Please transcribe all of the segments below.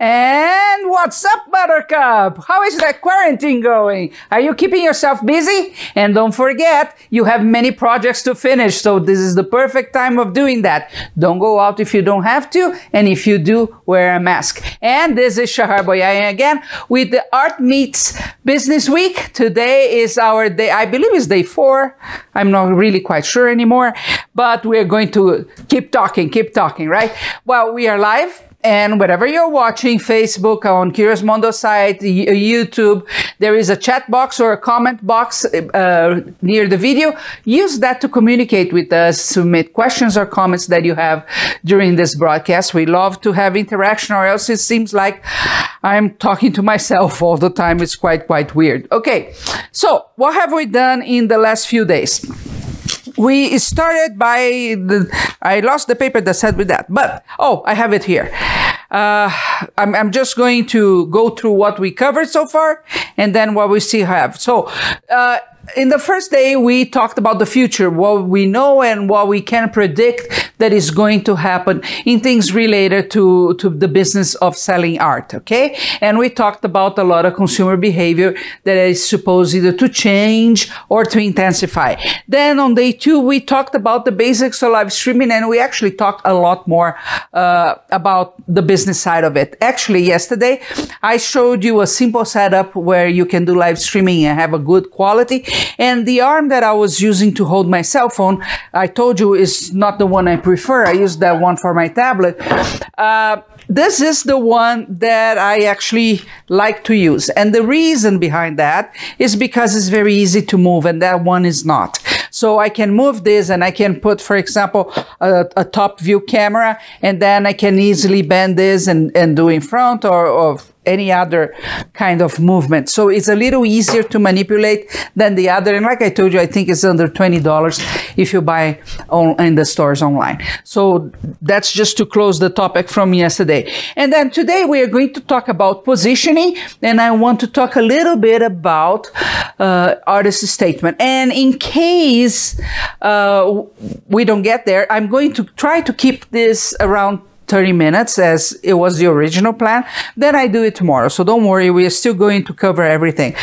And what's up, Buttercup? How is that quarantine going? Are you keeping yourself busy? And don't forget, you have many projects to finish, so this is the perfect time of doing that. Don't go out if you don't have to, and if you do, wear a mask. And this is Shahar Boyayan again with the Art Meets Business Week. Today is our day, I believe it's day four. I'm not really quite sure anymore, but we're going to keep talking, keep talking, right? Well, we are live and wherever you're watching, Facebook, on Curious Mondo site, YouTube, there is a chat box or a comment box uh, near the video. Use that to communicate with us, submit questions or comments that you have during this broadcast. We love to have interaction or else it seems like I'm talking to myself all the time. It's quite, quite weird. Okay. So what have we done in the last few days? We started by the, I lost the paper that said with that, but oh, I have it here. Uh, I'm, I'm just going to go through what we covered so far and then what we still have. So, uh, in the first day, we talked about the future, what we know and what we can predict that is going to happen in things related to, to the business of selling art. Okay. And we talked about a lot of consumer behavior that is supposed either to change or to intensify. Then on day two, we talked about the basics of live streaming and we actually talked a lot more uh, about the business side of it. Actually, yesterday, I showed you a simple setup where you can do live streaming and have a good quality. And the arm that I was using to hold my cell phone, I told you is not the one I prefer. I use that one for my tablet. Uh, this is the one that I actually like to use. And the reason behind that is because it's very easy to move and that one is not. So I can move this and I can put, for example, a, a top view camera and then I can easily bend this and, and do in front or, or any other kind of movement. So it's a little easier to manipulate than the other. And like I told you, I think it's under $20 if you buy on, in the stores online. So that's just to close the topic from yesterday. And then today we are going to talk about positioning and I want to talk a little bit about uh, artist statement. And in case uh, we don't get there, I'm going to try to keep this around 30 minutes as it was the original plan, then I do it tomorrow. So don't worry, we are still going to cover everything.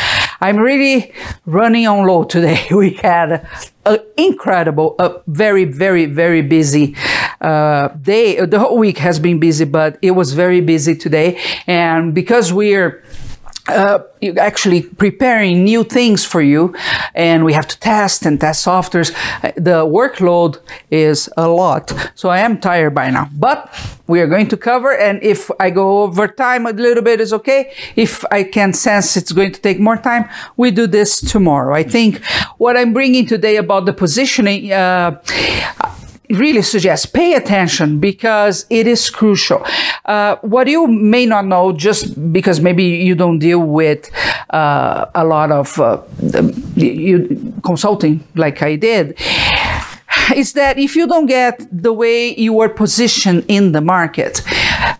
I'm really running on low today. We had an incredible, a very, very, very busy uh, day. The whole week has been busy, but it was very busy today. And because we're uh, actually preparing new things for you and we have to test and test softwares. The workload is a lot so i am tired by now. But we are going to cover and if i go over time a little bit is okay. If i can sense it's going to take more time we do this tomorrow. I think what i'm bringing today about the positioning uh, really suggest pay attention because it is crucial. Uh, what you may not know, just because maybe you don't deal with uh, a lot of uh, you, consulting like I did, is that if you don't get the way you are positioned in the market,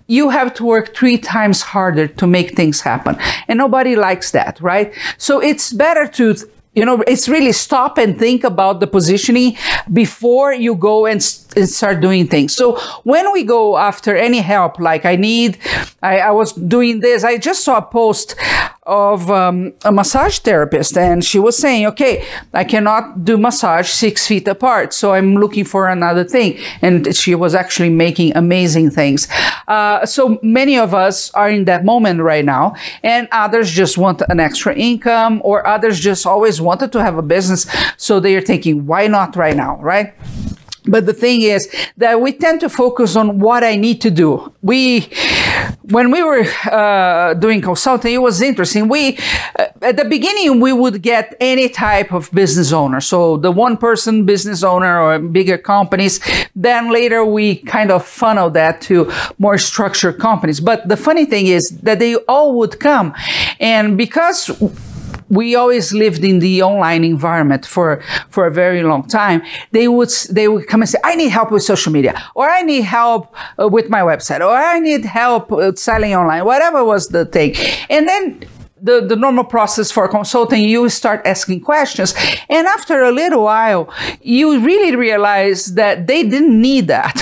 you have to work three times harder to make things happen. And nobody likes that, right? So it's better to you know, it's really stop and think about the positioning before you go and, and, start doing things. So when we go after any help, like I need, I, I was doing this, I just saw a post of um, a massage therapist and she was saying, okay, I cannot do massage six feet apart. So I'm looking for another thing. And she was actually making amazing things. Uh, so many of us are in that moment right now and others just want an extra income or others just always wanted to have a business. So they are thinking, why not right now? Right. But the thing is that we tend to focus on what I need to do. We, when we were uh, doing consulting, it was interesting. We, uh, at the beginning, we would get any type of business owner. So the one person business owner or bigger companies. Then later we kind of funnel that to more structured companies. But the funny thing is that they all would come. And because we always lived in the online environment for, for a very long time. They would, they would come and say, I need help with social media, or I need help uh, with my website, or I need help selling online, whatever was the thing. And then the, the normal process for consulting, you start asking questions. And after a little while, you really realize that they didn't need that.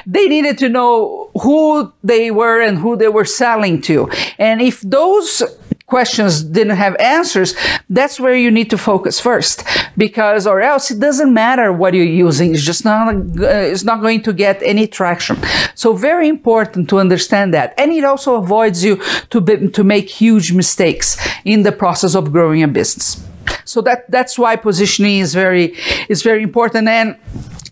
they needed to know who they were and who they were selling to. And if those questions didn't have answers, that's where you need to focus first, because or else it doesn't matter what you're using. It's just not uh, it's not going to get any traction. So very important to understand that, and it also avoids you to be, to make huge mistakes in the process of growing a business. So that that's why positioning is very is very important and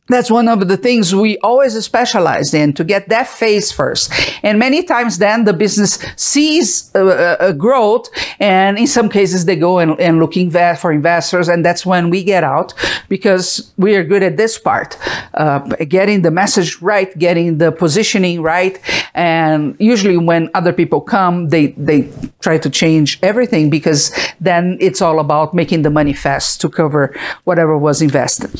that's one of the things we always specialized in to get that phase first. And many times then the business sees a, a growth and in some cases they go and, and look for investors. And that's when we get out because we are good at this part, uh, getting the message right, getting the positioning right. And usually when other people come, they, they try to change everything because then it's all about making the money fast to cover whatever was invested.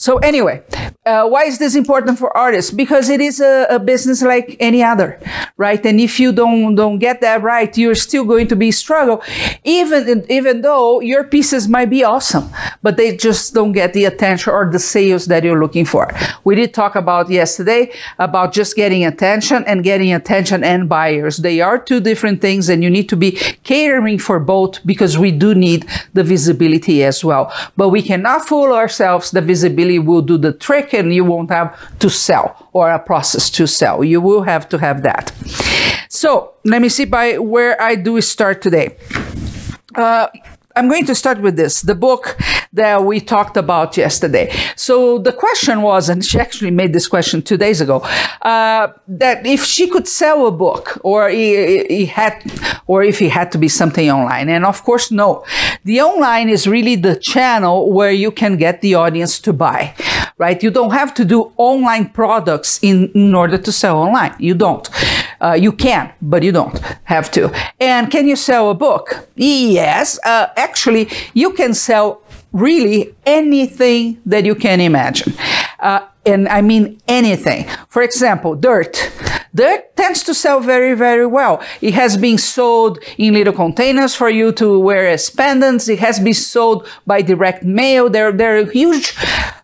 So anyway, uh, why is this important for artists? Because it is a, a, business like any other, right? And if you don't don't get that right, you're still going to be struggle, even even though your pieces might be awesome, but they just don't get the attention or the sales that you're looking for. We did talk about yesterday about just getting attention and getting attention and buyers. They are two different things, and you need to be catering for both because we do need the visibility as well. But we cannot fool ourselves. The visibility really will do the trick and you won't have to sell or a process to sell. You will have to have that. So let me see by where I do start today. Uh, I'm going to start with this, the book that we talked about yesterday. So the question was, and she actually made this question two days ago, uh, that if she could sell a book or he, he, had, or if it had to be something online. And of course, no. The online is really the channel where you can get the audience to buy, right? You don't have to do online products in, in order to sell online. You don't. Uh, you can, but you don't have to. And can you sell a book? Yes. Uh, actually, you can sell really anything that you can imagine. Uh, and I mean anything. For example, dirt. Dirt tends to sell very, very well. It has been sold in little containers for you to wear as pendants. It has been sold by direct mail. There, there are huge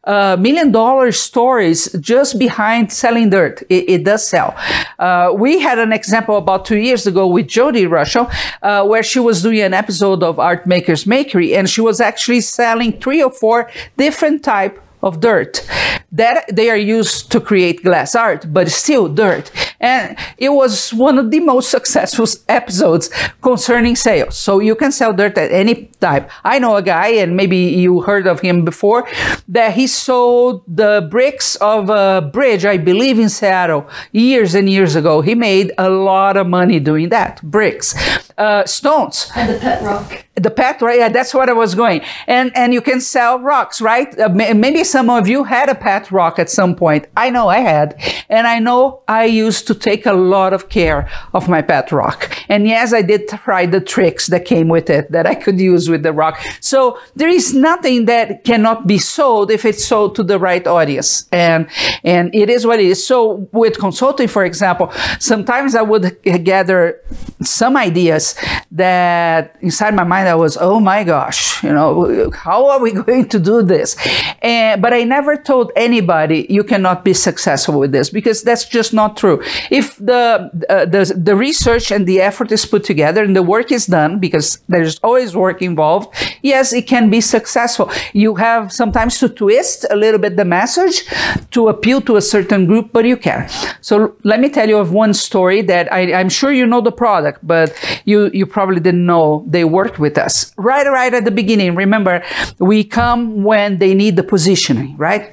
uh, million dollar stories just behind selling dirt. It, it does sell. Uh, we had an example about two years ago with Jody Russell, uh, where she was doing an episode of Art Makers Makery, and she was actually selling three or four different type of dirt that they are used to create glass art, but still dirt. And it was one of the most successful episodes concerning sales. So you can sell dirt at any time. I know a guy, and maybe you heard of him before, that he sold the bricks of a bridge, I believe in Seattle, years and years ago. He made a lot of money doing that. Bricks. Uh, stones. And the pet rock. The pet, right? Yeah, that's what I was going. And and you can sell rocks, right? Uh, maybe some of you had a pet rock at some point. I know I had, and I know I used to take a lot of care of my pet rock. And yes, I did try the tricks that came with it that I could use with the rock. So there is nothing that cannot be sold if it's sold to the right audience, and and it is what it is. So with consulting, for example, sometimes I would gather some ideas that inside my mind I was, oh my gosh, you know, how are we going to do this? And, but I never told anybody you cannot be successful with this because that's just not true. If the, uh, the, the research and the effort is put together and the work is done, because there's always work involved, yes, it can be successful. You have sometimes to twist a little bit the message to appeal to a certain group, but you can. So let me tell you of one story that I, I'm sure you know the product, but you, you probably didn't know they worked with with us. Right, right at the beginning. Remember, we come when they need the positioning, right?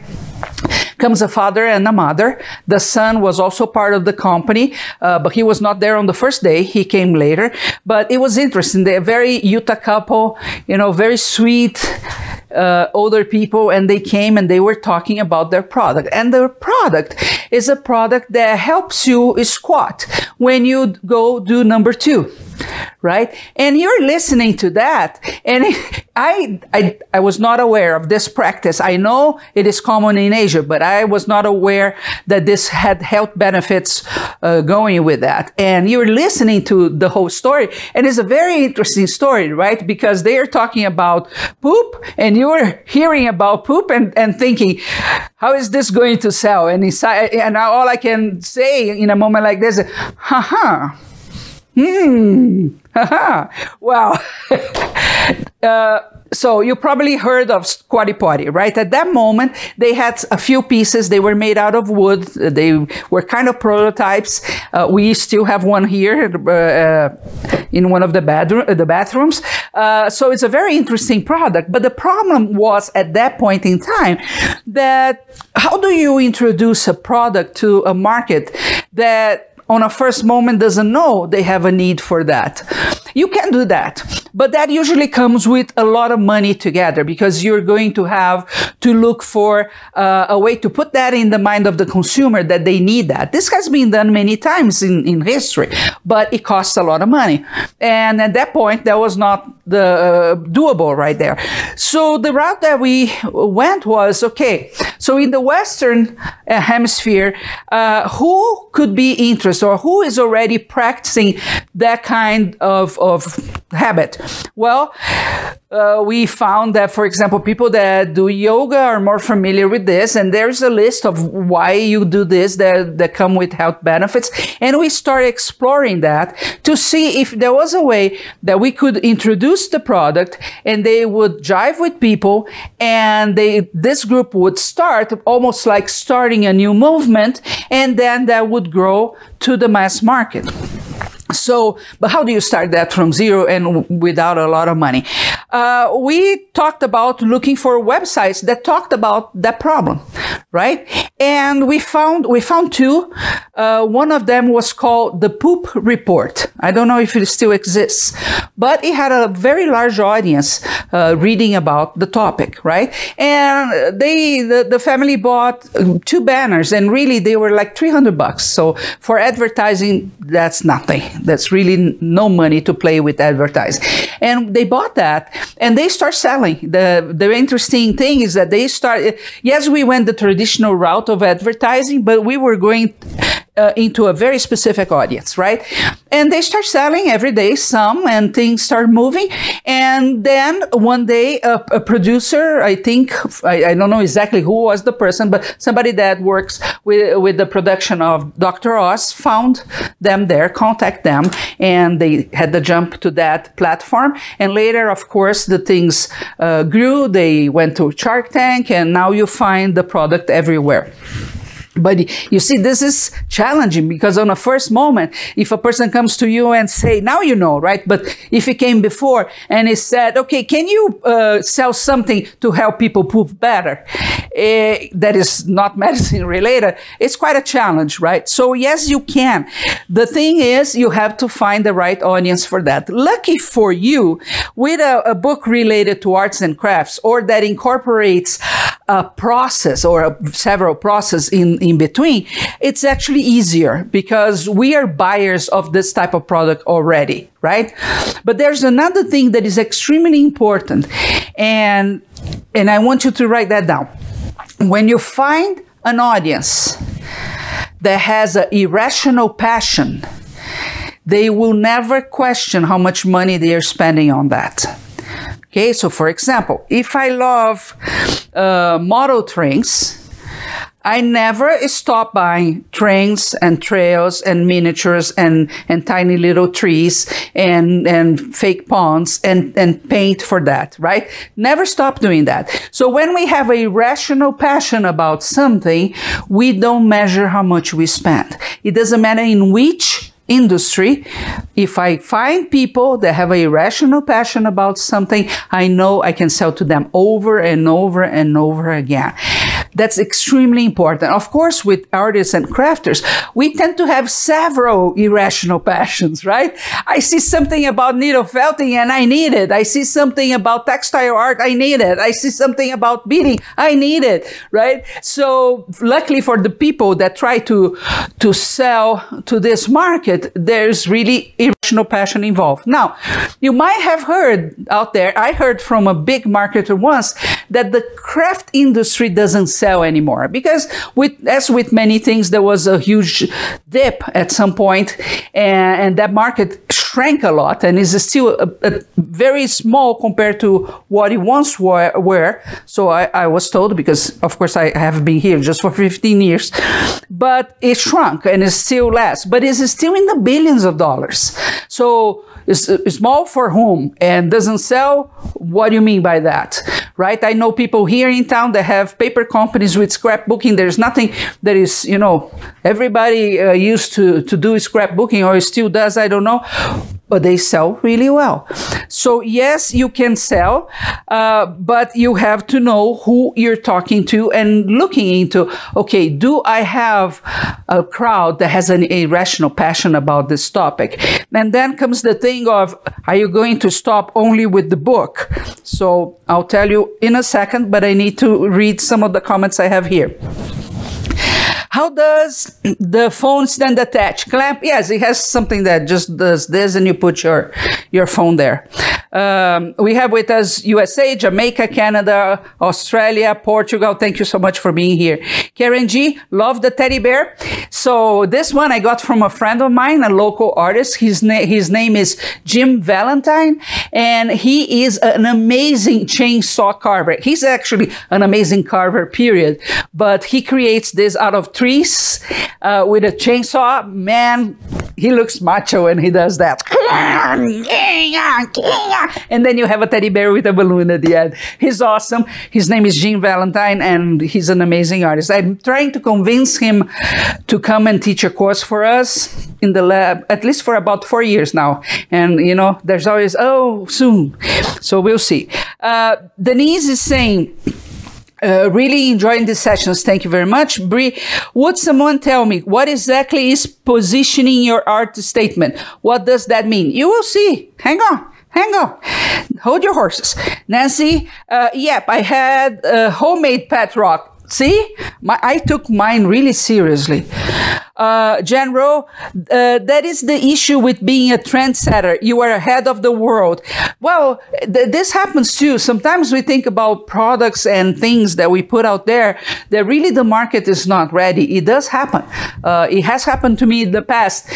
Comes a father and a mother. The son was also part of the company, uh, but he was not there on the first day. He came later. But it was interesting. They're very Utah couple, you know, very sweet, uh, older people, and they came and they were talking about their product. And their product is a product that helps you squat when you go do number two. Right? And you're listening to that. And I, I, I was not aware of this practice. I know it is common in Asia, but I was not aware that this had health benefits uh, going with that. And you're listening to the whole story. And it's a very interesting story, right? Because they are talking about poop and you're hearing about poop and, and thinking, how is this going to sell? And, and all I can say in a moment like this, haha. Hmm. well, uh, so you probably heard of Squatty Potty, right? At that moment, they had a few pieces. They were made out of wood. They were kind of prototypes. Uh, we still have one here uh, in one of the bedroom, the bathrooms. Uh, so it's a very interesting product. But the problem was at that point in time that how do you introduce a product to a market that on a first moment doesn't know they have a need for that. You can do that, but that usually comes with a lot of money together because you're going to have to look for uh, a way to put that in the mind of the consumer that they need that. This has been done many times in, in history, but it costs a lot of money. And at that point, that was not the uh, doable right there. So the route that we went was okay. So in the Western uh, hemisphere, uh, who could be interested or who is already practicing that kind of, of habit? Well, uh, we found that, for example, people that do yoga are more familiar with this, and there's a list of why you do this that, that come with health benefits. And we started exploring that to see if there was a way that we could introduce the product and they would jive with people, and they this group would start almost like starting a new movement, and then that would grow to the mass market. So, but how do you start that from zero and without a lot of money? Uh, we talked about looking for websites that talked about that problem, right? And we found we found two. Uh, one of them was called the Poop Report. I don't know if it still exists, but it had a very large audience uh, reading about the topic, right? And they the, the family bought two banners, and really they were like three hundred bucks. So for advertising, that's nothing that's really no money to play with advertising. And they bought that and they start selling. The, the interesting thing is that they start, yes, we went the traditional route of advertising, but we were going uh, into a very specific audience, right? And they start selling every day some, and things start moving. And then one day, a, a producer, I think, I, I, don't know exactly who was the person, but somebody that works with, with the production of Dr. Oz found them there, contact them, and they had to jump to that platform. And later, of course, the things uh, grew. They went to Shark Tank, and now you find the product everywhere. But you see, this is challenging because on a first moment, if a person comes to you and say, now you know, right? But if he came before and he said, okay, can you uh, sell something to help people poop better? Uh, that is not medicine related. It's quite a challenge, right? So yes, you can. The thing is, you have to find the right audience for that. Lucky for you, with a, a book related to arts and crafts or that incorporates a process or a, several processes in in between, it's actually easier because we are buyers of this type of product already, right? But there's another thing that is extremely important and and I want you to write that down. When you find an audience that has an irrational passion, they will never question how much money they are spending on that. Okay, so for example, if I love uh, model trains, I never stop buying trains and trails and miniatures and, and tiny little trees and, and fake ponds and, and paint for that, right? Never stop doing that. So when we have a rational passion about something, we don't measure how much we spend. It doesn't matter in which industry, if I find people that have a rational passion about something, I know I can sell to them over and over and over again. That's extremely important. Of course, with artists and crafters, we tend to have several irrational passions, right? I see something about needle felting and I need it. I see something about textile art. I need it. I see something about beading. I need it, right? So luckily for the people that try to, to sell to this market, there's really irrational passion involved. Now, you might have heard out there, I heard from a big marketer once that the craft industry doesn't sell anymore because with as with many things there was a huge dip at some point and, and that market shrank a lot and is still a, a very small compared to what it once were, were. so I, I was told because of course I have been here just for 15 years but it shrunk and is still less but it's still in the billions of dollars so is small for whom and doesn't sell? What do you mean by that? Right? I know people here in town that have paper companies with scrapbooking. There's nothing that is, you know, everybody uh, used to, to do scrapbooking or still does, I don't know but they sell really well. So yes, you can sell, uh, but you have to know who you're talking to and looking into. Okay, do I have a crowd that has an irrational passion about this topic? And then comes the thing of, are you going to stop only with the book? So I'll tell you in a second, but I need to read some of the comments I have here. How does the phone stand attached? Clamp? Yes, it has something that just does this and you put your, your phone there. Um, we have with us USA, Jamaica, Canada, Australia, Portugal. Thank you so much for being here. Karen G, love the teddy bear. So this one I got from a friend of mine, a local artist. His, na- his name is Jim Valentine, and he is an amazing chainsaw carver. He's actually an amazing carver, period. But he creates this out of trees uh, with a chainsaw. Man, he looks macho when he does that. And then you have a teddy bear with a balloon at the end. He's awesome. His name is Jean Valentine, and he's an amazing artist. I'm trying to convince him to come and teach a course for us in the lab, at least for about four years now. And, you know, there's always, oh, soon. So we'll see. Uh, Denise is saying, uh, really enjoying these sessions. Thank you very much. Brie, would someone tell me what exactly is positioning your art statement? What does that mean? You will see. Hang on. Hang on. Hold your horses. Nancy, uh, yep, I had a homemade pet rock. See, My, I took mine really seriously. Uh, General, uh, that is the issue with being a trendsetter. You are ahead of the world. Well, th- this happens too. Sometimes we think about products and things that we put out there that really the market is not ready. It does happen. Uh, it has happened to me in the past.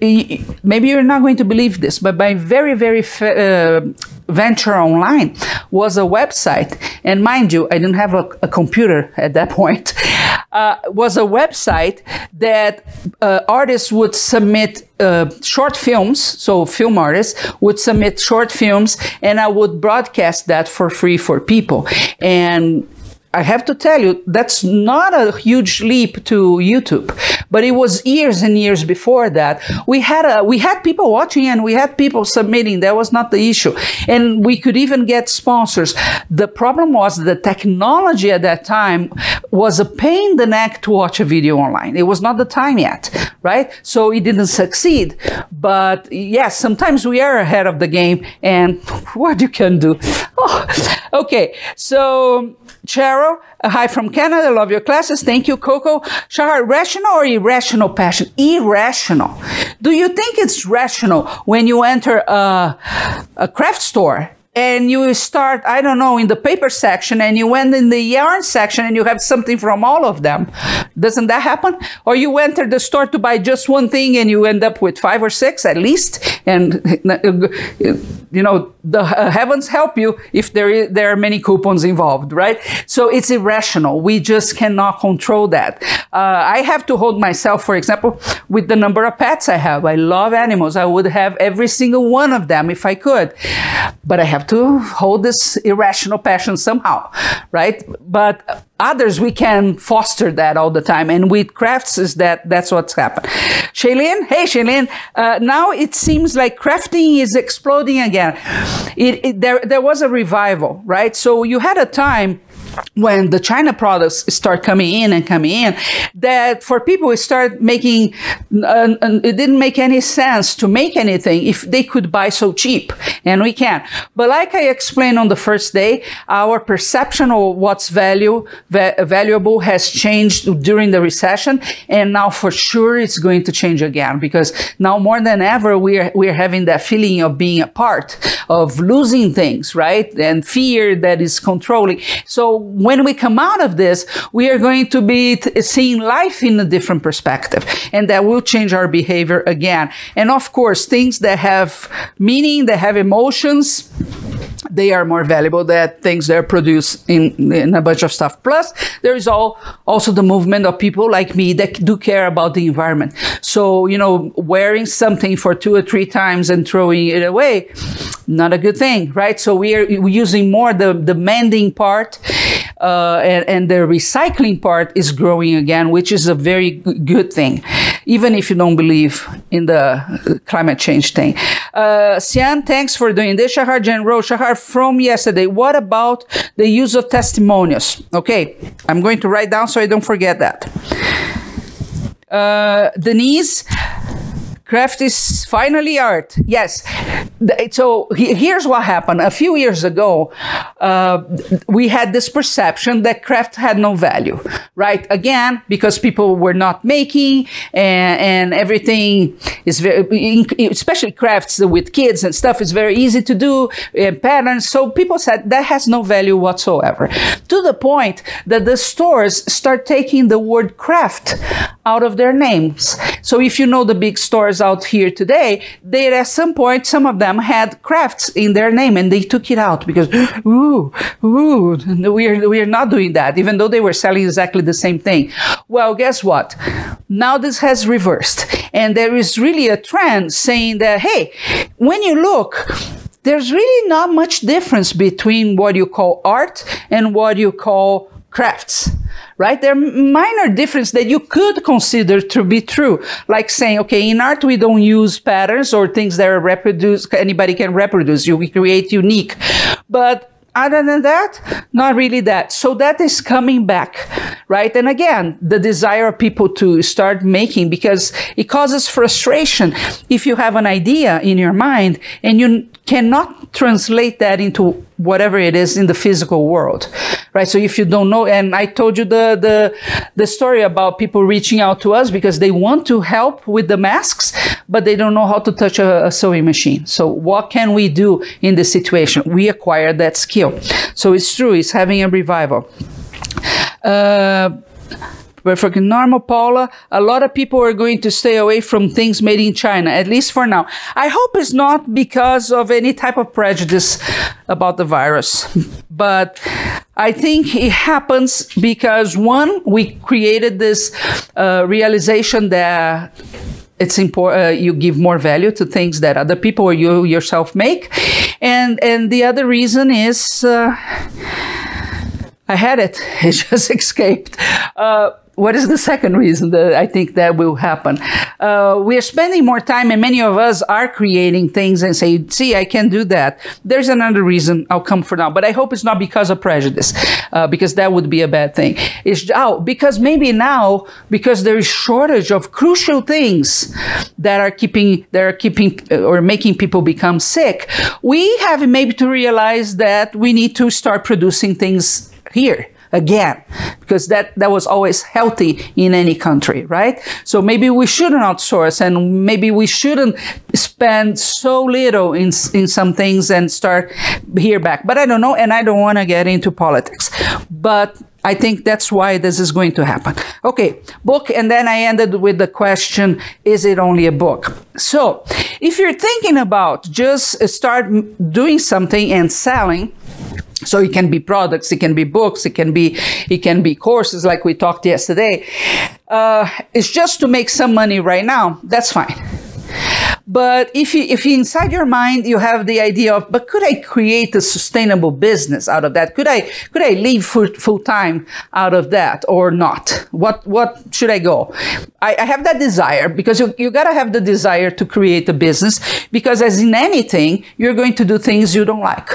Maybe you're not going to believe this, but my very, very uh, venture online was a website. And mind you, I didn't have a, a computer at that point. Uh, was a website that uh, artists would submit uh, short films. So film artists would submit short films, and I would broadcast that for free for people. And I have to tell you, that's not a huge leap to YouTube, but it was years and years before that. We had a, we had people watching and we had people submitting. That was not the issue. And we could even get sponsors. The problem was the technology at that time was a pain in the neck to watch a video online. It was not the time yet, right? So it didn't succeed. But yes, sometimes we are ahead of the game and what you can do. Oh, okay. So, Cheryl, hi from Canada. Love your classes. Thank you, Coco. Shahar, rational or irrational passion? Irrational. Do you think it's rational when you enter a, a craft store and you start, I don't know, in the paper section and you went in the yarn section and you have something from all of them. Doesn't that happen? Or you enter the store to buy just one thing and you end up with five or six at least. And, you know, the uh, heavens help you if there, is, there are many coupons involved, right? So it's irrational. We just cannot control that. Uh, I have to hold myself, for example, with the number of pets I have. I love animals. I would have every single one of them if I could. But I have to hold this irrational passion somehow, right? But others, we can foster that all the time. And with crafts, is that that's what's happened. Shailene, hey Shailene, uh, now it seems like crafting is exploding again. It, it, there, there was a revival, right? So you had a time when the China products start coming in and coming in, that for people it start making uh, it didn't make any sense to make anything if they could buy so cheap, and we can. But like I explained on the first day, our perception of what's value va- valuable has changed during the recession, and now for sure it's going to change again because now more than ever we are we are having that feeling of being a part of losing things, right, and fear that is controlling. So when we come out of this, we are going to be t- seeing life in a different perspective, and that will change our behavior again. And of course, things that have meaning, that have emotions, they are more valuable than things that are produced in, in a bunch of stuff. Plus, there is all also the movement of people like me that do care about the environment. So, you know, wearing something for two or three times and throwing it away, not a good thing, right? So we are using more the, the mending part uh, and, and the recycling part is growing again, which is a very good thing, even if you don't believe in the climate change thing. Uh, Sian, thanks for doing this. Shahar General Shahar from yesterday. What about the use of testimonials? Okay, I'm going to write down so I don't forget that. Uh, Denise, craft is finally art. Yes. So here's what happened. A few years ago, uh, we had this perception that craft had no value, right? Again, because people were not making and, and everything is very, especially crafts with kids and stuff is very easy to do and patterns. So people said that has no value whatsoever to the point that the stores start taking the word craft out of their names. So if you know the big stores out here today, they at some point, some of them had crafts in their name and they took it out because, ooh, ooh, we're, we're not doing that, even though they were selling exactly the same thing. Well, guess what? Now this has reversed and there is really a trend saying that, hey, when you look, there's really not much difference between what you call art and what you call crafts right? There are minor differences that you could consider to be true, like saying, okay, in art we don't use patterns or things that are reproduced, anybody can reproduce. You create unique, but other than that, not really that. So that is coming back, right? And again, the desire of people to start making because it causes frustration if you have an idea in your mind and you cannot translate that into whatever it is in the physical world right? So if you don't know and i told you the the the story about people reaching out to us because they want to help with the masks but they don't know how to touch a, a sewing machine. So what can we do in this situation? We acquire that skill. So it's true it's having a revival. Uh, but for normal Paula, a lot of people are going to stay away from things made in China, at least for now. I hope it's not because of any type of prejudice about the virus, but I think it happens because one, we created this uh, realization that it's important uh, you give more value to things that other people or you yourself make and and the other reason is uh, I had it. It just escaped. Uh, what is the second reason that I think that will happen? Uh, we are spending more time, and many of us are creating things and say, "See, I can do that." There's another reason. I'll come for now, but I hope it's not because of prejudice, uh, because that would be a bad thing. It's oh, because maybe now, because there is shortage of crucial things that are keeping that are keeping uh, or making people become sick. We have maybe to realize that we need to start producing things here again because that that was always healthy in any country right? So maybe we shouldn't outsource and maybe we shouldn't spend so little in in some things and start here back. But i don't know and i don't want to get into politics. But I think that's why this is going to happen. Okay, book, and then I ended with the question is it only a book? So, if you're thinking about just start doing something and selling, so it can be products, it can be books, it can be it can be courses like we talked yesterday. Uh, it's just to make some money right now. That's fine. But if you, if you inside your mind you have the idea of, but could I create a sustainable business out of that? Could I could I live full, full time out of that or not? What what should I go? I, I have that desire because you, you gotta have the desire to create a business because as in anything, you're going to do things you don't like.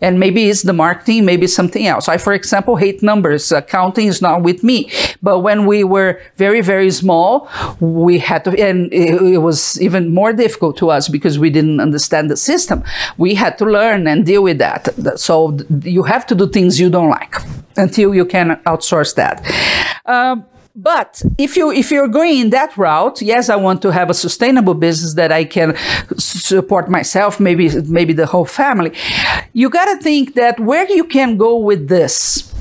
and maybe it's the marketing, maybe something else. I, for example, hate numbers. Accounting is not with me. But when we were very, very small, we had to, and it, it was even more difficult to us because we didn't understand the system. We had to learn and deal with that. So you have to do things you don't like until you can outsource that. Um, but if you if you're going in that route, yes, I want to have a sustainable business that I can support myself, maybe maybe the whole family. You got to think that where you can go with this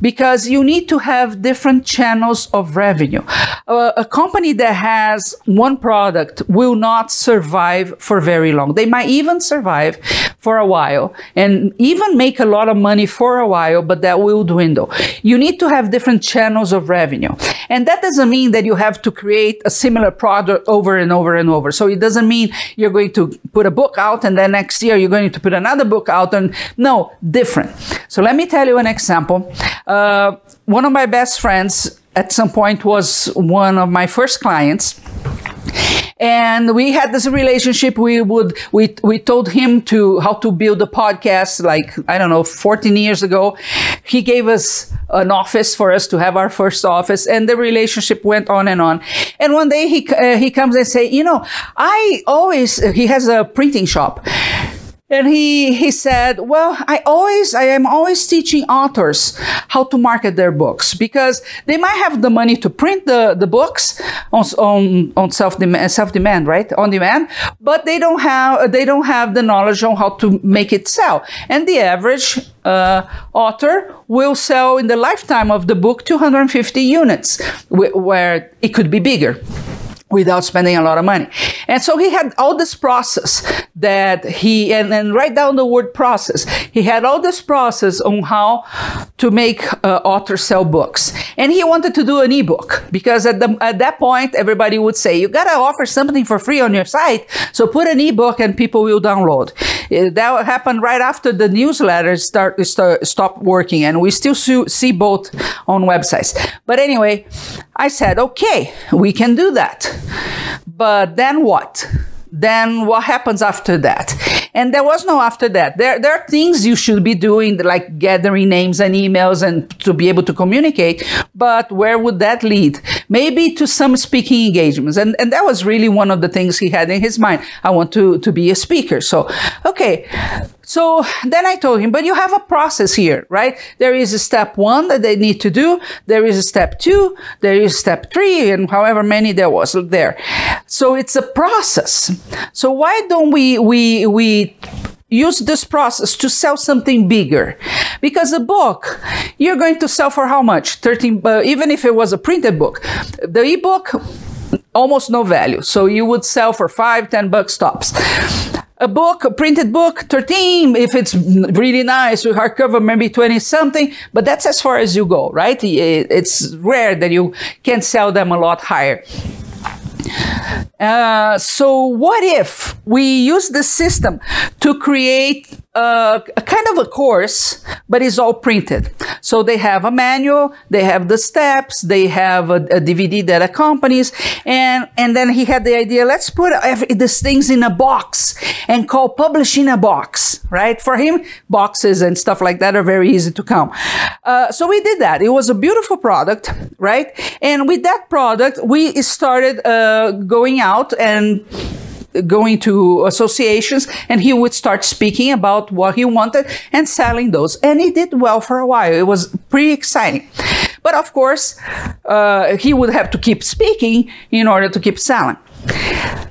because you need to have different channels of revenue. Uh, a company that has one product will not survive for very long. They might even survive for a while and even make a lot of money for a while, but that will dwindle. You need to have different channels of revenue. And that doesn't mean that you have to create a similar product over and over and over. So it doesn't mean you're going to put a book out and then next year you're going to put another book out and no, different. So let me tell you an example. Uh, one of my best friends at some point was one of my first clients and we had this relationship. We would we we told him to how to build a podcast like i don't know 14 years ago. He gave us an office for us to have our first office and the relationship went on and on. And one day he uh, he comes and say you know i always he has a printing shop and he, he said, well, I always, I am always teaching authors how to market their books because they might have the money to print the, the books on, on, on self-demand, self-demand, right? On demand, but they don't have, they don't have the knowledge on how to make it sell. And the average uh, author will sell in the lifetime of the book 250 units, where it could be bigger without spending a lot of money. And so he had all this process that he, and, and write down the word process. He had all this process on how to make uh, authors sell books. And he wanted to do an ebook because at, the, at that point, everybody would say, you got to offer something for free on your site. So put an ebook and people will download. Uh, that happened right after the newsletters start, start working. And we still see both on websites. But anyway, I said, okay, we can do that. But then what? Then what happens after that? And there was no after that. There, there are things you should be doing, like gathering names and emails and to be able to communicate. But where would that lead? Maybe to some speaking engagements. And, and that was really one of the things he had in his mind. I want to, to be a speaker. So, okay. So then I told him, but you have a process here, right? There is a step one that they need to do. There is a step two. There is step three and however many there was there. So it's a process. So why don't we, we, we use this process to sell something bigger. Because a book you're going to sell for how much? 13 uh, even if it was a printed book. The ebook almost no value. So you would sell for 5 10 bucks tops. A book, a printed book, 13, if it's really nice with hardcover, maybe 20 something, but that's as far as you go, right? It's rare that you can sell them a lot higher. Uh, so what if we use the system to create a, a, kind of a course, but it's all printed. So they have a manual, they have the steps, they have a, a DVD that accompanies, and and then he had the idea, let's put every, these things in a box and call publishing a box, right? For him, boxes and stuff like that are very easy to come. Uh, so we did that. It was a beautiful product, right? And with that product, we started uh, out and going to associations and he would start speaking about what he wanted and selling those. And he did well for a while. It was pretty exciting. But of course, uh, he would have to keep speaking in order to keep selling.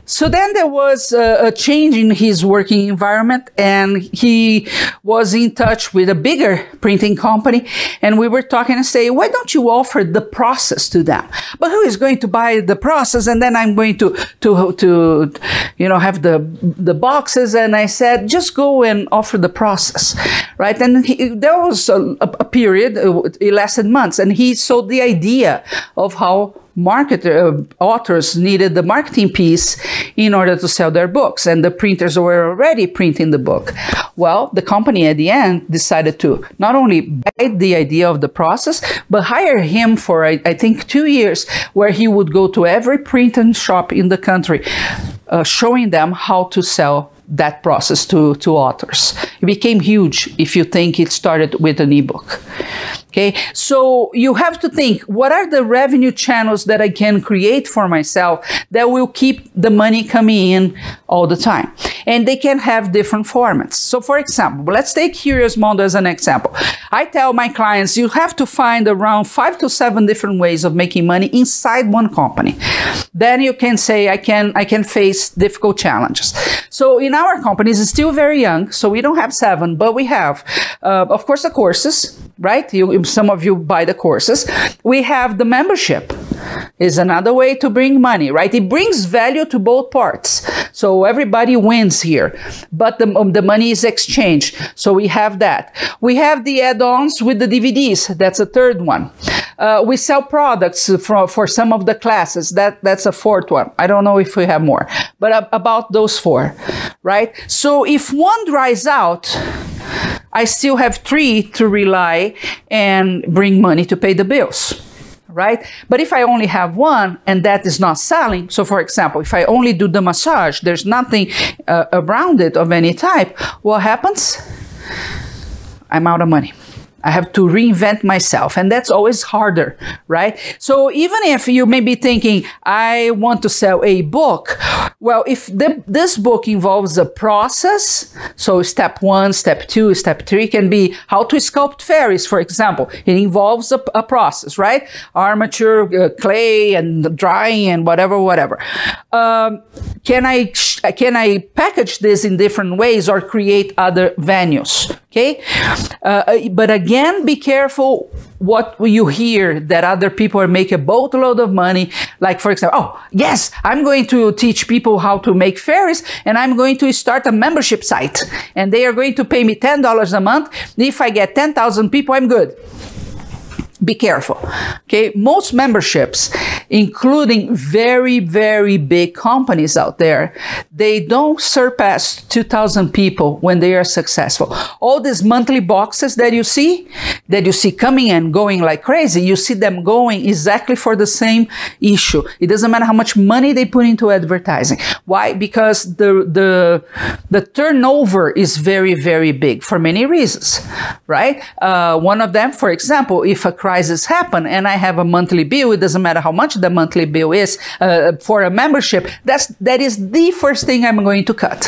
So then there was a, a, change in his working environment, and he was in touch with a bigger printing company. And we were talking and say, why don't you offer the process to them? But who is going to buy the process? And then I'm going to to to you know have the the boxes. And I said, just go and offer the process, right? And he, there was a, a period, it lasted months, and he sold the idea of how marketer uh, authors needed the marketing piece in order to sell their books and the printers were already printing the book. Well the company at the end decided to not only buy the idea of the process but hire him for I, I think two years where he would go to every printing shop in the country uh, showing them how to sell that process to, to authors. It became huge if you think it started with an ebook. Okay, so you have to think what are the revenue channels that I can create for myself that will keep the money coming in all the time? And they can have different formats. So, for example, let's take Curious Mondo as an example. I tell my clients you have to find around five to seven different ways of making money inside one company. Then you can say I can I can face difficult challenges. So in our companies, is still very young, so we don't have seven, but we have, uh, of course, the courses right? You, some of you buy the courses. We have the membership is another way to bring money, right? It brings value to both parts. So everybody wins here, but the, um, the money is exchanged. So we have that. We have the add-ons with the DVDs. That's a third one. Uh, we sell products for, for some of the classes. That, that's a fourth one. I don't know if we have more, but about those four, right? So if one dries out, I still have three to rely and bring money to pay the bills. Right? But if I only have one and that is not selling, so for example, if I only do the massage, there's nothing uh, around it of any type, what happens? I'm out of money. I have to reinvent myself. And that's always harder, right? So even if you may be thinking, I want to sell a book, well, if the, this book involves a process, so step one, step two, step three can be how to sculpt fairies, for example. It involves a, a process, right? Armature, uh, clay, and drying, and whatever, whatever. Um, can I can I package this in different ways or create other venues? Okay, uh, but again, be careful what you hear that other people making a boatload of money. Like for example, oh yes, I'm going to teach people how to make fairies, and I'm going to start a membership site, and they are going to pay me ten dollars a month. If I get ten thousand people, I'm good be careful. Okay. Most memberships, including very, very big companies out there, they don't surpass 2,000 people when they are successful. All these monthly boxes that you see, that you see coming and going like crazy, you see them going exactly for the same issue. It doesn't matter how much money they put into advertising. Why? Because the, the, the turnover is very, very big for many reasons, right? Uh, one of them, for example, if a crisis happen and I have a monthly bill, it doesn't matter how much the monthly bill is uh, for a membership, that's, that is the first thing I'm going to cut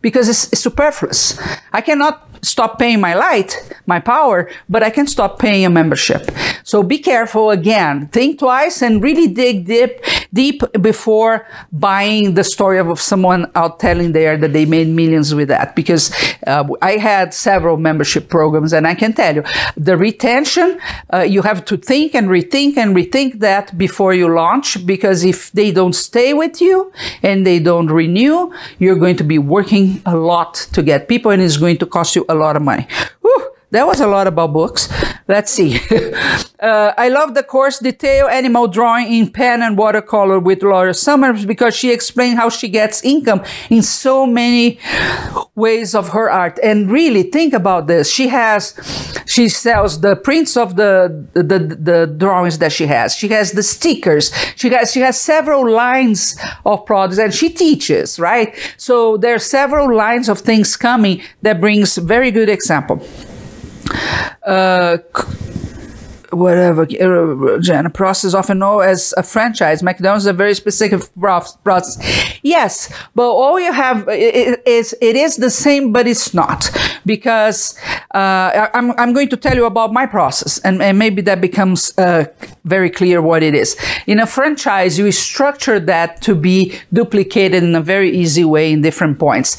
because it's, it's superfluous. I cannot stop paying my light, my power, but I can stop paying a membership. So be careful again. Think twice and really dig deep, deep before buying the story of someone out telling there that they made millions with that. Because uh, I had several membership programs, and I can tell you the retention. Uh, you have to think and rethink and rethink that before you launch. Because if they don't stay with you and they don't renew, you're going to be working a lot to get people, and it's going to cost you a lot of money. Whew, that was a lot about books. Let's see. uh, I love the course Detail Animal Drawing in Pen and Watercolor with Laura Summers because she explained how she gets income in so many ways of her art. And really think about this. She has, she sells the prints of the, the, the, drawings that she has. She has the stickers. She has, she has several lines of products and she teaches, right? So there are several lines of things coming that brings very good example uh, whatever uh, process often known as a franchise. McDonald's is a very specific process. Yes, but all you have is it is the same, but it's not because uh, I'm I'm going to tell you about my process, and, and maybe that becomes uh, very clear what it is. In a franchise, you structure that to be duplicated in a very easy way in different points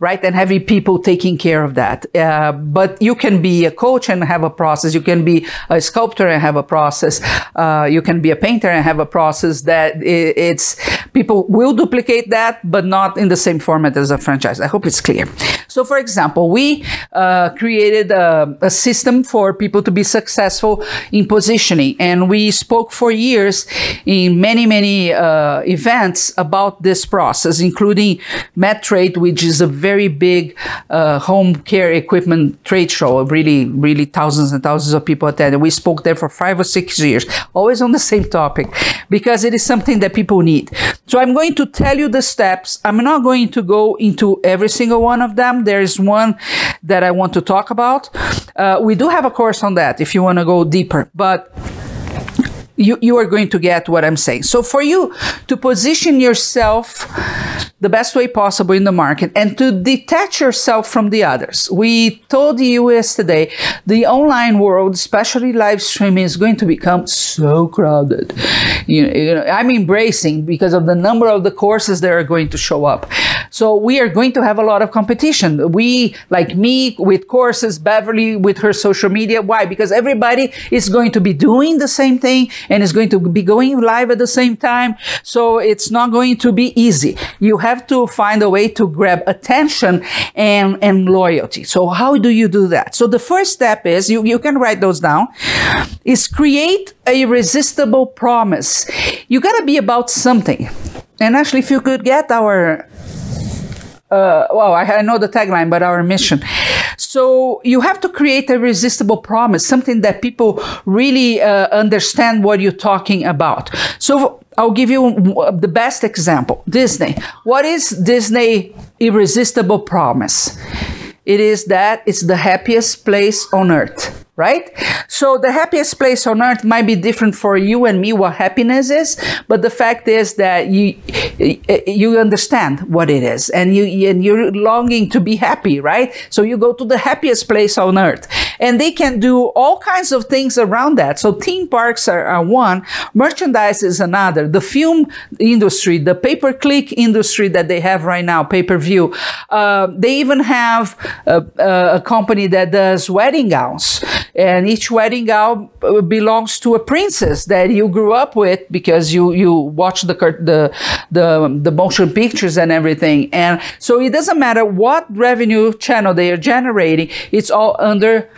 right? And having people taking care of that. Uh, but you can be a coach and have a process. You can be a sculptor and have a process. Uh, you can be a painter and have a process that it's people will duplicate that, but not in the same format as a franchise. I hope it's clear. So, for example, we uh, created a, a, system for people to be successful in positioning, and we spoke for years in many, many uh, events about this process, including MedTrade, which is a very big uh, home care equipment trade show. Really, really thousands and thousands of people attended. We spoke there for five or six years, always on the same topic, because it is something that people need. So I'm going to tell you the steps. I'm not going to go into every single one of them. There is one that I want to talk about. Uh, we do have a course on that if you want to go deeper, but you, you are going to get what I'm saying. So for you to position yourself the best way possible in the market and to detach yourself from the others. We told you yesterday the online world, especially live streaming, is going to become so crowded. You you know, I'm embracing because of the number of the courses that are going to show up. So we are going to have a lot of competition. We, like me, with courses, Beverly with her social media. Why? Because everybody is going to be doing the same thing and it's going to be going live at the same time. So it's not going to be easy. You have to find a way to grab attention and, and loyalty. So how do you do that? So the first step is you, you can write those down is create a irresistible promise. You got to be about something. And actually, if you could get our uh, well, I, I, know the tagline, but our mission. So you have to create a resistible promise, something that people really uh, understand what you're talking about. So I'll give you the best example Disney. What is Disney irresistible promise? It is that it's the happiest place on earth right? So the happiest place on earth might be different for you and me what happiness is, but the fact is that you you understand what it is and you and you're longing to be happy, right? So you go to the happiest place on earth. And they can do all kinds of things around that. So theme parks are, are one, merchandise is another. The film industry, the pay-per-click industry that they have right now, pay-per-view, uh, they even have a, a company that does wedding gowns and each wedding gown uh, belongs to a princess that you grew up with because you you watch the the the the motion pictures and everything and so it doesn't matter what revenue channel they are generating it's all under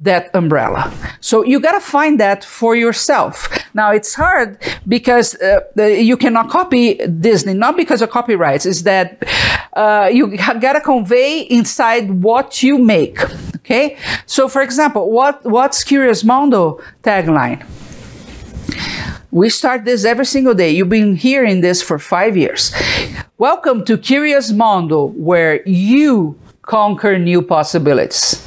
that umbrella. So you got to find that for yourself. Now it's hard because uh, you cannot copy Disney, not because of copyrights, is that uh, you got to convey inside what you make. Okay. So for example, what, what's Curious Mondo tagline? We start this every single day. You've been hearing this for five years. Welcome to Curious Mondo, where you conquer new possibilities.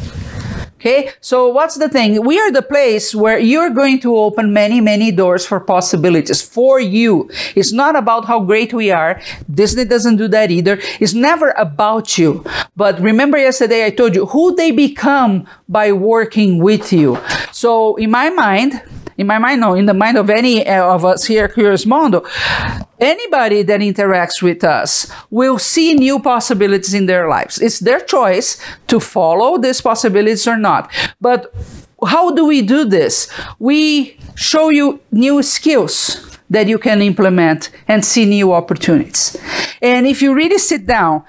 Okay, so what's the thing? We are the place where you're going to open many, many doors for possibilities for you. It's not about how great we are. Disney doesn't do that either. It's never about you. But remember yesterday I told you who they become by working with you. So in my mind, in my mind, no, in the mind of any uh, of us here at Curious Mondo, anybody that interacts with us will see new possibilities in their lives. It's their choice to follow these possibilities or not. But how do we do this? We show you new skills that you can implement and see new opportunities. And if you really sit down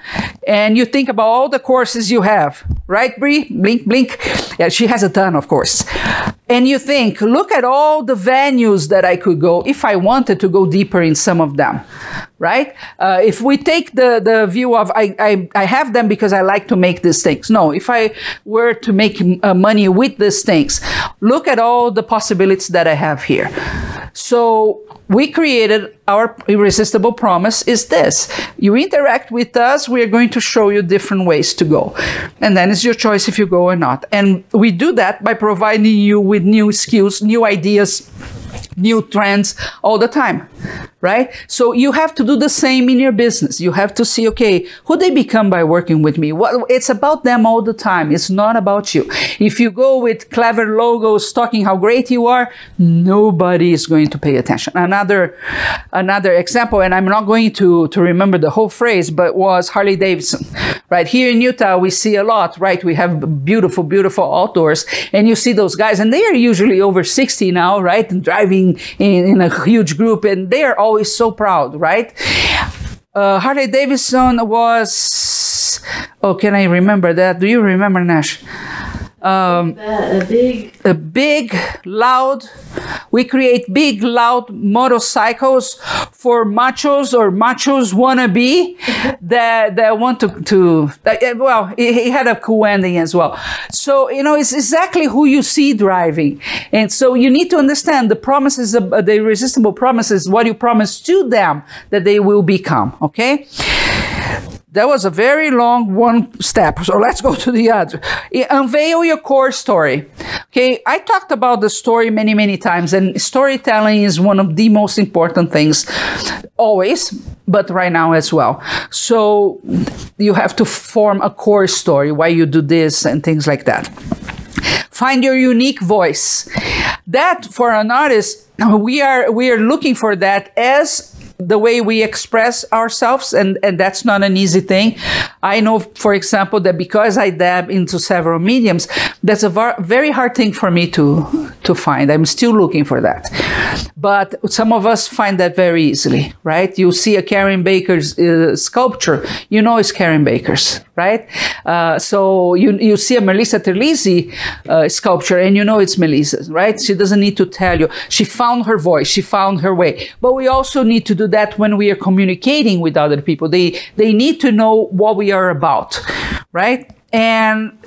and you think about all the courses you have, right, Brie? Blink, blink. Yeah, she has a ton of courses. And you think, look at all the venues that I could go if I wanted to go deeper in some of them, right? Uh, if we take the, the view of I, I, I have them because I like to make these things. No, if I were to make uh, money with these things, look at all the possibilities that I have here. So we created our irresistible promise is this. You interact with us, we are going to show you different ways to go. And then it's your choice if you go or not. And we do that by providing you with new skills, new ideas, new trends all the time right? So you have to do the same in your business. You have to see, okay, who they become by working with me. What it's about them all the time. It's not about you. If you go with clever logos talking how great you are, nobody is going to pay attention. Another another example, and I'm not going to to remember the whole phrase, but was Harley Davidson. Right here in Utah, we see a lot. Right, we have beautiful, beautiful outdoors, and you see those guys, and they are usually over 60 now, right, and driving in, in a huge group, and they are all always so proud, right? Uh, Harley Davidson was. Oh, can I remember that? Do you remember Nash? Um, a big, a big, loud. We create big, loud motorcycles for machos or machos wannabe that, that want to, to that, well, it had a cool ending as well. So, you know, it's exactly who you see driving. And so you need to understand the promises, of, uh, the irresistible promises, what you promise to them that they will become. Okay? That was a very long one step. So let's go to the other. Unveil your core story. Okay, I talked about the story many, many times, and storytelling is one of the most important things always, but right now as well. So you have to form a core story, why you do this and things like that. Find your unique voice. That for an artist, we are we are looking for that as the way we express ourselves and, and that's not an easy thing. I know for example that because i dab into several mediums that's a var- very hard thing for me to to find. I'm still looking for that. But some of us find that very easily right? You see a karen baker's uh, sculpture you know it's karen baker's right uh, so you you see a melissa terlizzi uh, sculpture and you know it's melissa's right she doesn't need to tell you she found her voice she found her way but we also need to do that when we are communicating with other people. They they need to know what we are about, right? And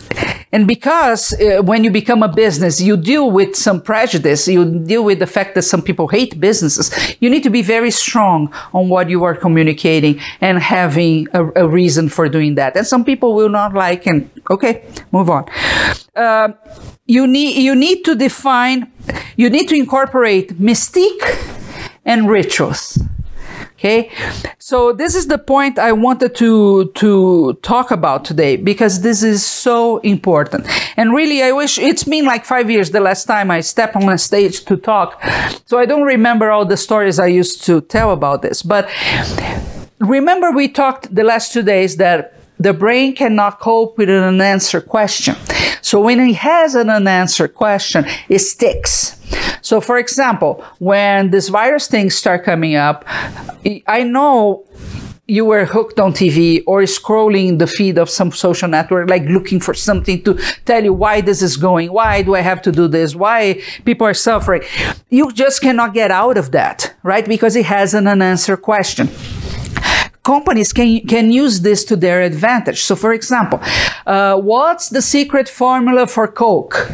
and because uh, when you become a business, you deal with some prejudice. You deal with the fact that some people hate businesses. You need to be very strong on what you are communicating and having a, a reason for doing that. And some people will not like. And okay, move on. Uh, you need you need to define. You need to incorporate mystique and rituals. Okay. So this is the point I wanted to, to talk about today because this is so important. And really, I wish it's been like five years the last time I stepped on a stage to talk. So I don't remember all the stories I used to tell about this. But remember, we talked the last two days that the brain cannot cope with an unanswered question. So when it has an unanswered question, it sticks. So, for example, when this virus things start coming up, I know you were hooked on TV or scrolling the feed of some social network, like looking for something to tell you why this is going, why do I have to do this, why people are suffering. You just cannot get out of that, right? Because it has an unanswered question companies can can use this to their advantage. So, for example, uh, what's the secret formula for Coke?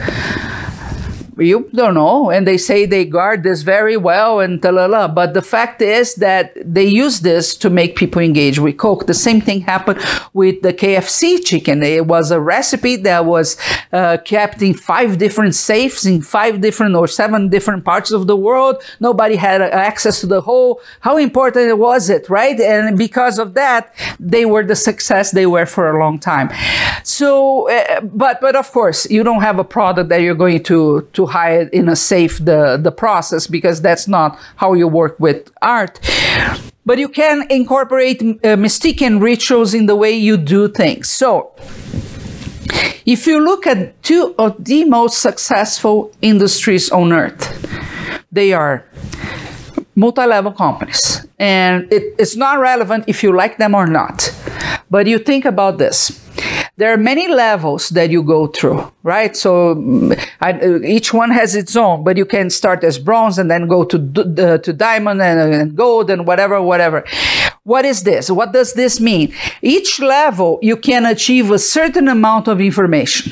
You don't know. And they say they guard this very well and la But the fact is that they use this to make people engage with Coke. The same thing happened with the KFC chicken. It was a recipe that was uh, kept in five different safes in five different or seven different parts of the world. Nobody had access to the whole. How important was it, right? And because of that, they were the success they were for a long time. So, uh, but but of course, you don't have a product that you're going to to hide in a safe the the process because that's not how you work with art. But you can incorporate uh, mystique and rituals in the way you do things. So. If you look at two of the most successful industries on earth, they are multi-level companies. And it, it's not relevant if you like them or not. But you think about this there are many levels that you go through, right? So mm, I, uh, each one has its own, but you can start as bronze and then go to uh, to diamond and, uh, and gold and whatever, whatever. What is this? What does this mean? Each level you can achieve a certain amount of information.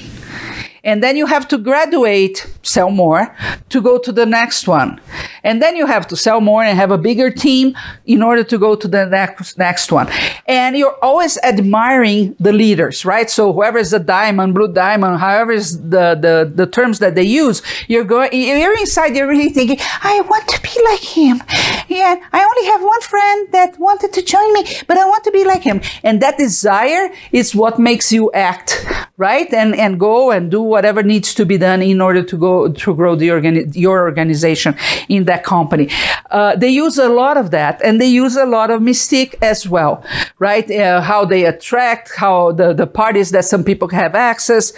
And then you have to graduate, sell more, to go to the next one. And then you have to sell more and have a bigger team in order to go to the next, next one. And you're always admiring the leaders, right? So whoever is the diamond, blue diamond, however is the, the, the terms that they use, you're going, you're inside, you're really thinking, I want to be like him. Yeah, I only have one friend that wanted to join me, but I want to be like him. And that desire is what makes you act, right? And, and go and do whatever needs to be done in order to go to grow the organi- your organization in that company. Uh, they use a lot of that, and they use a lot of mystique as well, right? Uh, how they attract, how the, the parties that some people have access.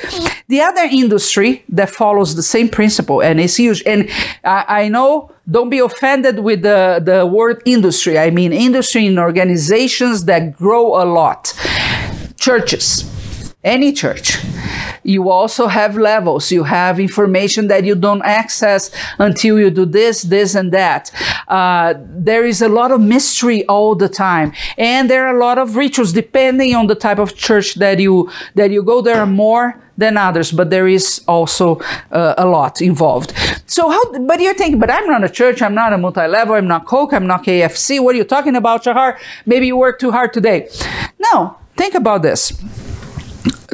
The other industry that follows the same principle, and it's huge. And I, I know don't be offended with the, the word industry. I mean industry in organizations that grow a lot. Churches, any church you also have levels. You have information that you don't access until you do this, this, and that. Uh, there is a lot of mystery all the time, and there are a lot of rituals depending on the type of church that you that you go. There are more than others, but there is also uh, a lot involved. So how, but you're thinking, but I'm not a church, I'm not a multi-level, I'm not Coke, I'm not KFC. What are you talking about, Shahar? Maybe you work too hard today. No, think about this.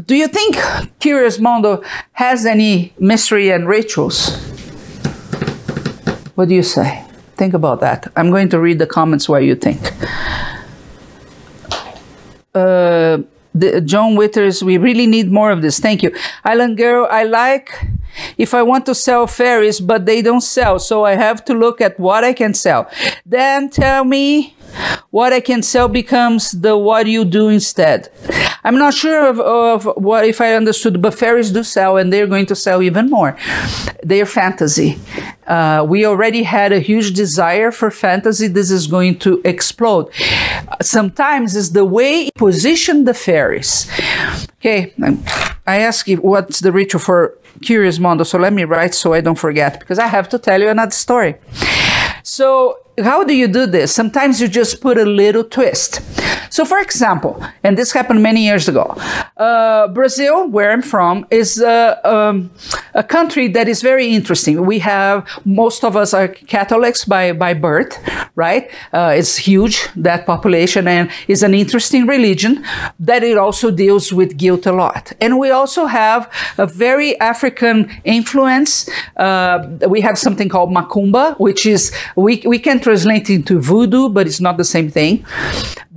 Do you think Curious Mondo has any mystery and rituals? What do you say? Think about that. I'm going to read the comments where you think. Uh, the, John Withers, we really need more of this. Thank you. Island Girl, I like if I want to sell fairies, but they don't sell, so I have to look at what I can sell. Then tell me what I can sell becomes the what you do instead. I'm not sure of, of what if I understood, but fairies do sell and they're going to sell even more. They're fantasy. Uh, we already had a huge desire for fantasy. This is going to explode. Sometimes it's the way you position the fairies. Okay, I ask you what's the ritual for Curious Mondo, so let me write so I don't forget because I have to tell you another story. So how do you do this? Sometimes you just put a little twist. So, for example, and this happened many years ago, uh, Brazil, where I'm from, is uh, um, a country that is very interesting. We have most of us are Catholics by by birth, right? Uh, it's huge that population, and is an interesting religion that it also deals with guilt a lot. And we also have a very African influence. Uh, we have something called macumba, which is we we can translate into voodoo, but it's not the same thing.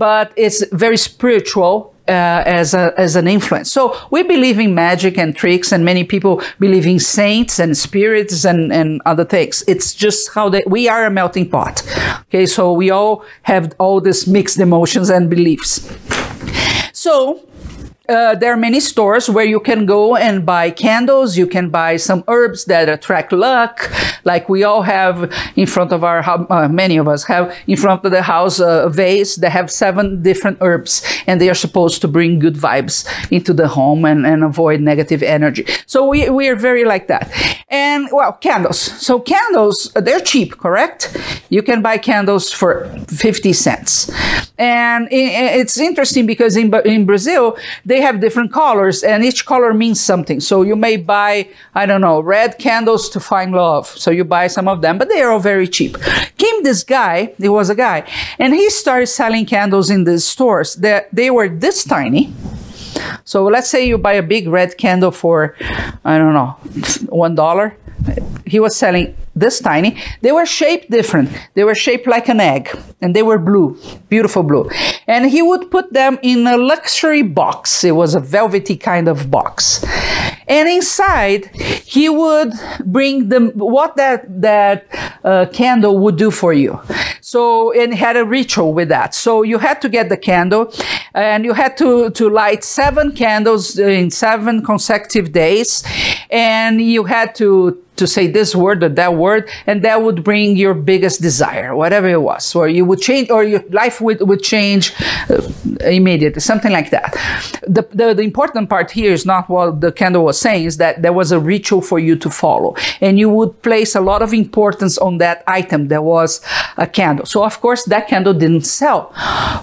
But it's very spiritual uh, as, a, as an influence. So we believe in magic and tricks, and many people believe in saints and spirits and, and other things. It's just how that we are a melting pot. Okay, so we all have all these mixed emotions and beliefs. So uh, there are many stores where you can go and buy candles. You can buy some herbs that attract luck, like we all have in front of our. Uh, many of us have in front of the house uh, a vase that have seven different herbs, and they are supposed to bring good vibes into the home and, and avoid negative energy. So we we are very like that. And well, candles. So candles they're cheap, correct? You can buy candles for fifty cents, and it's interesting because in in Brazil they they have different colors and each color means something. So you may buy, I don't know, red candles to find love. So you buy some of them, but they are all very cheap. Came this guy, he was a guy, and he started selling candles in the stores that they were this tiny. So let's say you buy a big red candle for, I don't know, one dollar. He was selling this tiny. They were shaped different. They were shaped like an egg and they were blue, beautiful blue. And he would put them in a luxury box. It was a velvety kind of box. And inside, he would bring the what that that uh, candle would do for you. So, and had a ritual with that. So you had to get the candle, and you had to to light seven candles in seven consecutive days, and you had to to say this word or that word, and that would bring your biggest desire, whatever it was, or you would change, or your life would, would change uh, immediately, something like that. The, the, the important part here is not what the candle was saying, is that there was a ritual for you to follow, and you would place a lot of importance on that item that was a candle. So, of course, that candle didn't sell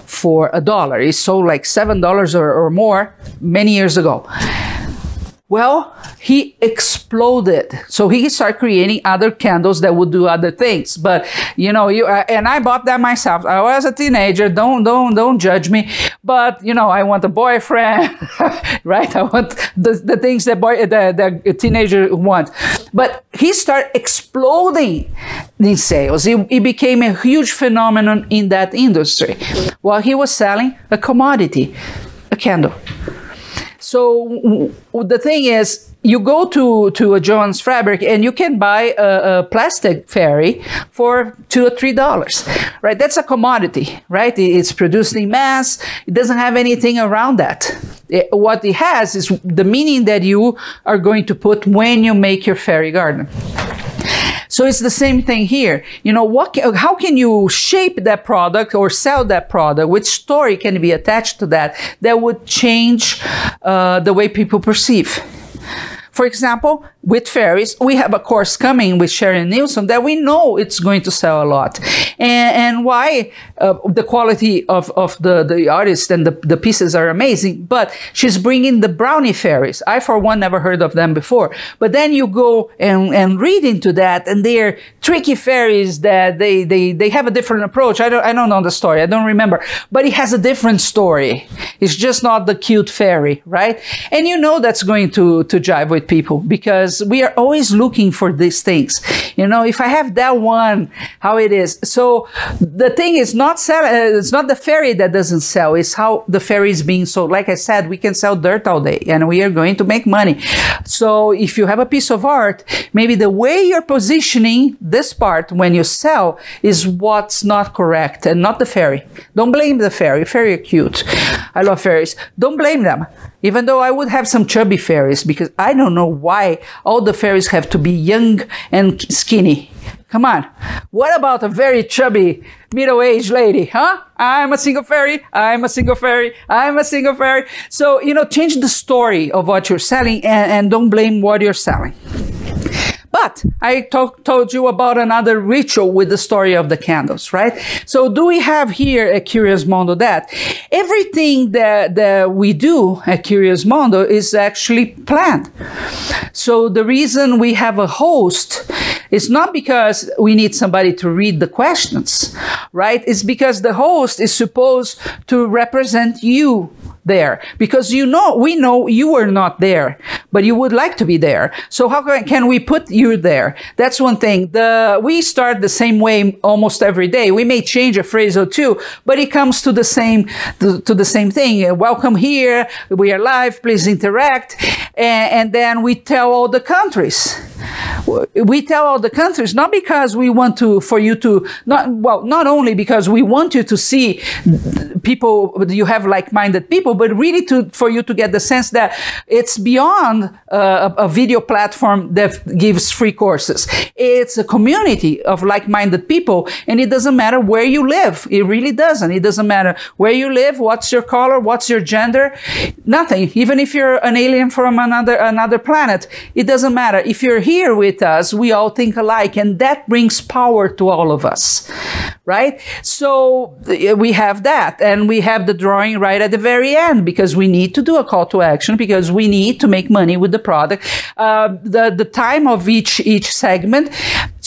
for a dollar, it sold like $7 or, or more many years ago. Well, he exploded. So he started creating other candles that would do other things. But you know, you uh, and I bought that myself. I was a teenager. Don't don't don't judge me. But you know, I want a boyfriend, right? I want the, the things that boy the, the teenager wants. But he started exploding in sales. He, he became a huge phenomenon in that industry. While he was selling a commodity, a candle. So the thing is, you go to, to a Joann's Fabric and you can buy a, a, plastic fairy for two or three dollars, right? That's a commodity, right? It's produced in mass. It doesn't have anything around that. It, what it has is the meaning that you are going to put when you make your fairy garden. So it's the same thing here. You know, what, how can you shape that product or sell that product? Which story can be attached to that that would change uh, the way people perceive? For example, with fairies, we have a course coming with Sharon Nielsen that we know it's going to sell a lot. And, and why uh, the quality of, of the, the artist and the, the pieces are amazing, but she's bringing the brownie fairies. I, for one, never heard of them before. But then you go and, and read into that, and they're tricky fairies that they, they, they have a different approach. I don't, I don't know the story. I don't remember, but it has a different story. It's just not the cute fairy, right? And you know that's going to, to jive with people because we are always looking for these things. You know, if I have that one, how it is. So the thing is not sell, uh, it's not the fairy that doesn't sell. It's how the fairy is being sold. Like I said, we can sell dirt all day and we are going to make money. So if you have a piece of art, maybe the way you're positioning this part when you sell is what's not correct and not the fairy. Don't blame the fairy. Fairy are cute. I love fairies. Don't blame them. Even though I would have some chubby fairies because I don't know why all the fairies have to be young and skinny. Come on. What about a very chubby middle-aged lady, huh? I'm a single fairy. I'm a single fairy. I'm a single fairy. So, you know, change the story of what you're selling and, and don't blame what you're selling. But I talk, told you about another ritual with the story of the candles, right? So do we have here a Curious Mondo that everything that, that we do at Curious Mondo is actually planned. So the reason we have a host is not because we need somebody to read the questions, right? It's because the host is supposed to represent you there. Because you know we know you were not there but you would like to be there. So how can we put you there? That's one thing. The we start the same way almost every day. We may change a phrase or two but it comes to the same to, to the same thing. Welcome here. We are live. Please interact. And, and then we tell all the countries. We tell all the countries not because we want to for you to not well not only because we want you to see people you have like-minded people but really to for you to get the sense that it's beyond uh, a, a video platform that gives free courses. It's a community of like-minded people and it doesn't matter where you live. It really doesn't. It doesn't matter where you live what's your color what's your gender nothing. Even if you're an alien from another another planet it doesn't matter. If you're here with us we all think alike and that brings power to all of us right? So we have that and we have the drawing right at the very end because we need to do a call to action because we need to make money with the product uh, the the time of each each segment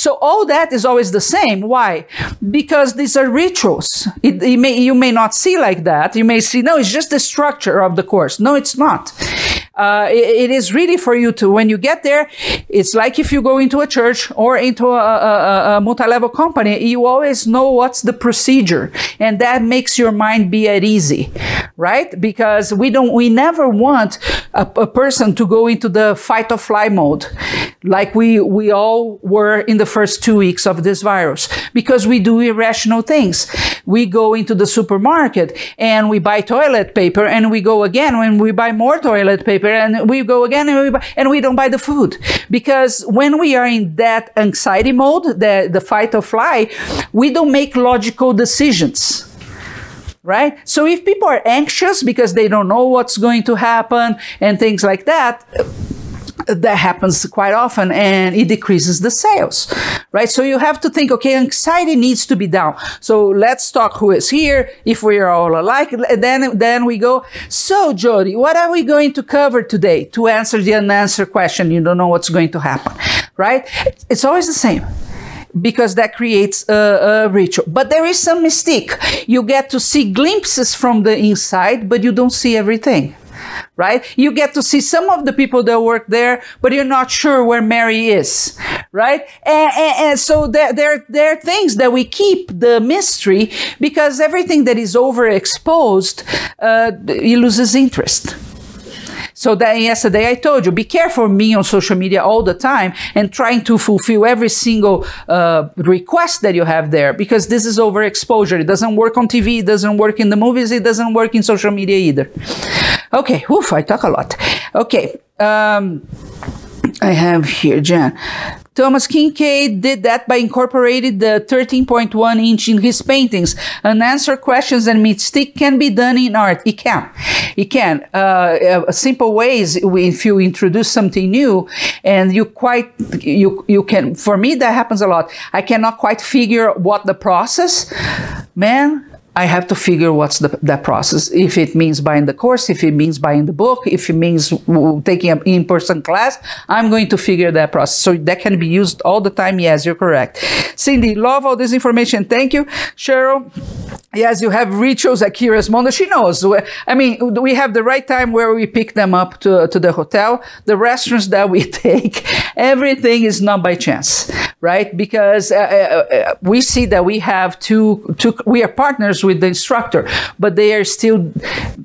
so all that is always the same. Why? Because these are rituals. It, it may, you may not see like that. You may see, no, it's just the structure of the course. No, it's not. Uh, it, it is really for you to, when you get there, it's like if you go into a church or into a, a, a multi-level company, you always know what's the procedure. And that makes your mind be at easy, right? Because we don't, we never want a, a person to go into the fight or fly mode like we, we all were in the first two weeks of this virus because we do irrational things. We go into the supermarket and we buy toilet paper and we go again when we buy more toilet paper and we go again and we, buy, and we don't buy the food because when we are in that anxiety mode, the, the fight or fly, we don't make logical decisions right? So if people are anxious because they don't know what's going to happen and things like that, that happens quite often and it decreases the sales, right? So you have to think, okay, anxiety needs to be down. So let's talk who is here. If we are all alike, then, then we go, so Jody, what are we going to cover today to answer the unanswered question? You don't know what's going to happen, right? It's always the same because that creates a, a, ritual. But there is some mystique. You get to see glimpses from the inside, but you don't see everything right? You get to see some of the people that work there, but you're not sure where Mary is, right? And, and, and so there, there, there are things that we keep the mystery because everything that is overexposed, uh, it loses interest. So that yesterday I told you, be careful me on social media all the time and trying to fulfill every single uh, request that you have there because this is overexposure. It doesn't work on TV, it doesn't work in the movies, it doesn't work in social media either. Okay, woof, I talk a lot. Okay. Um, I have here, Jan. Thomas Kinkade did that by incorporating the 13.1 inch in his paintings. Unanswered questions and mystique can be done in art. It can. It can. Uh, a simple ways, if you introduce something new and you quite, you, you can, for me, that happens a lot. I cannot quite figure what the process, man, I have to figure what's the, that process. If it means buying the course, if it means buying the book, if it means taking an in-person class, I'm going to figure that process. So that can be used all the time. Yes, you're correct. Cindy, love all this information. Thank you. Cheryl, Yes, you have rituals at Curious Mondo. She knows. I mean, we have the right time where we pick them up to, to the hotel, the restaurants that we take. Everything is not by chance, right? Because uh, uh, uh, we see that we have two, two, we are partners with the instructor, but they are still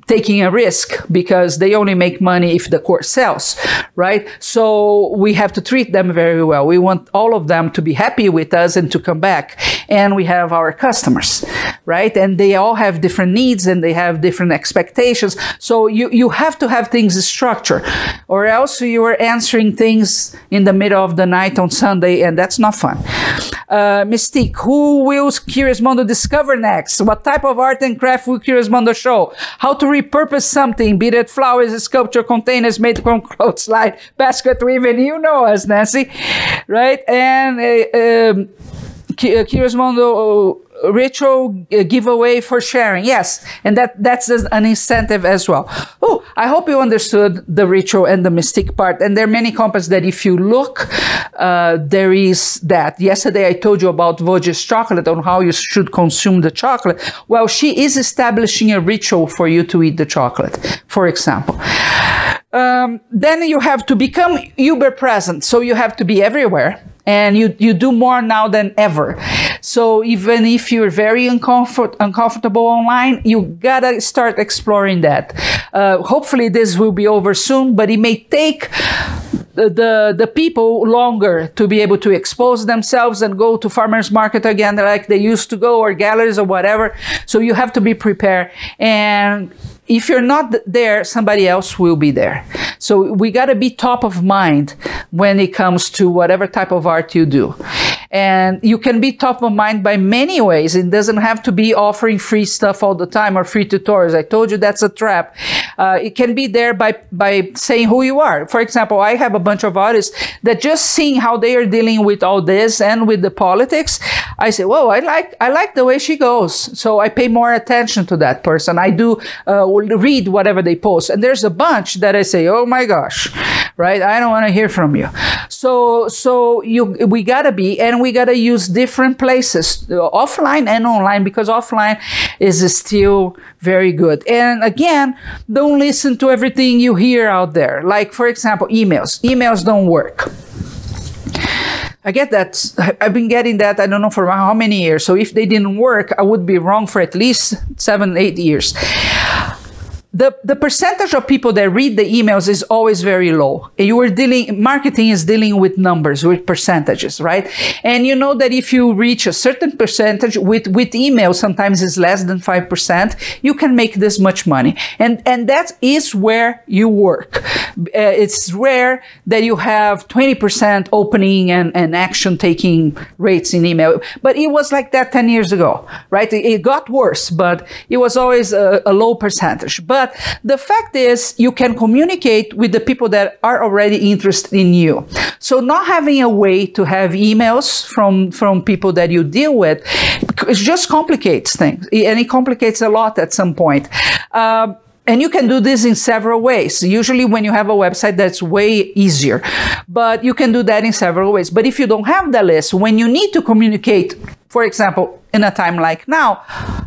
taking a risk because they only make money if the course sells, right? So we have to treat them very well. We want all of them to be happy with us and to come back. And we have our customers, right? and they all have different needs and they have different expectations. So you, you have to have things structured or else you are answering things in the middle of the night on Sunday and that's not fun. Uh, Mystique, who will Curious Mondo discover next? What type of art and craft will Curious Mondo show? How to repurpose something, be it flowers, sculpture, containers made from clothes, clothesline, basket weaving, you know us, Nancy, right? And uh, um, Curious Mondo retro uh, giveaway for sharing. Yes, and that that's an incentive as well. Oh, I hope you understood the ritual and the mystic part. And there are many companies that if you look, uh, there is that. Yesterday I told you about Vosges chocolate on how you should consume the chocolate. Well, she is establishing a ritual for you to eat the chocolate, for example. Um, then you have to become uber present. So you have to be everywhere and you, you do more now than ever. So even if you're very uncomfort, uncomfortable online, you gotta start exploring that. Uh, hopefully this will be over soon, but it may take the the people longer to be able to expose themselves and go to farmers market again like they used to go or galleries or whatever so you have to be prepared and if you're not there, somebody else will be there. So we got to be top of mind when it comes to whatever type of art you do. And you can be top of mind by many ways. It doesn't have to be offering free stuff all the time or free tutorials. I told you that's a trap. Uh, it can be there by, by saying who you are. For example, I have a bunch of artists that just seeing how they are dealing with all this and with the politics, I say, whoa, I like, I like the way she goes. So I pay more attention to that person. I do uh, read whatever they post. And there's a bunch that I say, oh my gosh, right? I don't want to hear from you. So, so you, we gotta be, and we gotta use different places, offline and online, because offline is still very good. And again, don't listen to everything you hear out there. Like, for example, emails. Emails don't work. I get that. I've been getting that, I don't know for how many years. So if they didn't work, I would be wrong for at least seven, eight years the, the percentage of people that read the emails is always very low. You are dealing, marketing is dealing with numbers, with percentages, right? And you know that if you reach a certain percentage with, with email, sometimes it's less than 5%, you can make this much money. And, and that is where you work. Uh, it's rare that you have 20% opening and, and action taking rates in email. But it was like that 10 years ago, right? It, it got worse, but it was always a, a low percentage. But but the fact is, you can communicate with the people that are already interested in you. So not having a way to have emails from, from people that you deal with, it just complicates things. And it complicates a lot at some point. Uh, and you can do this in several ways. Usually when you have a website, that's way easier. But you can do that in several ways. But if you don't have the list, when you need to communicate, for example, in a time like now,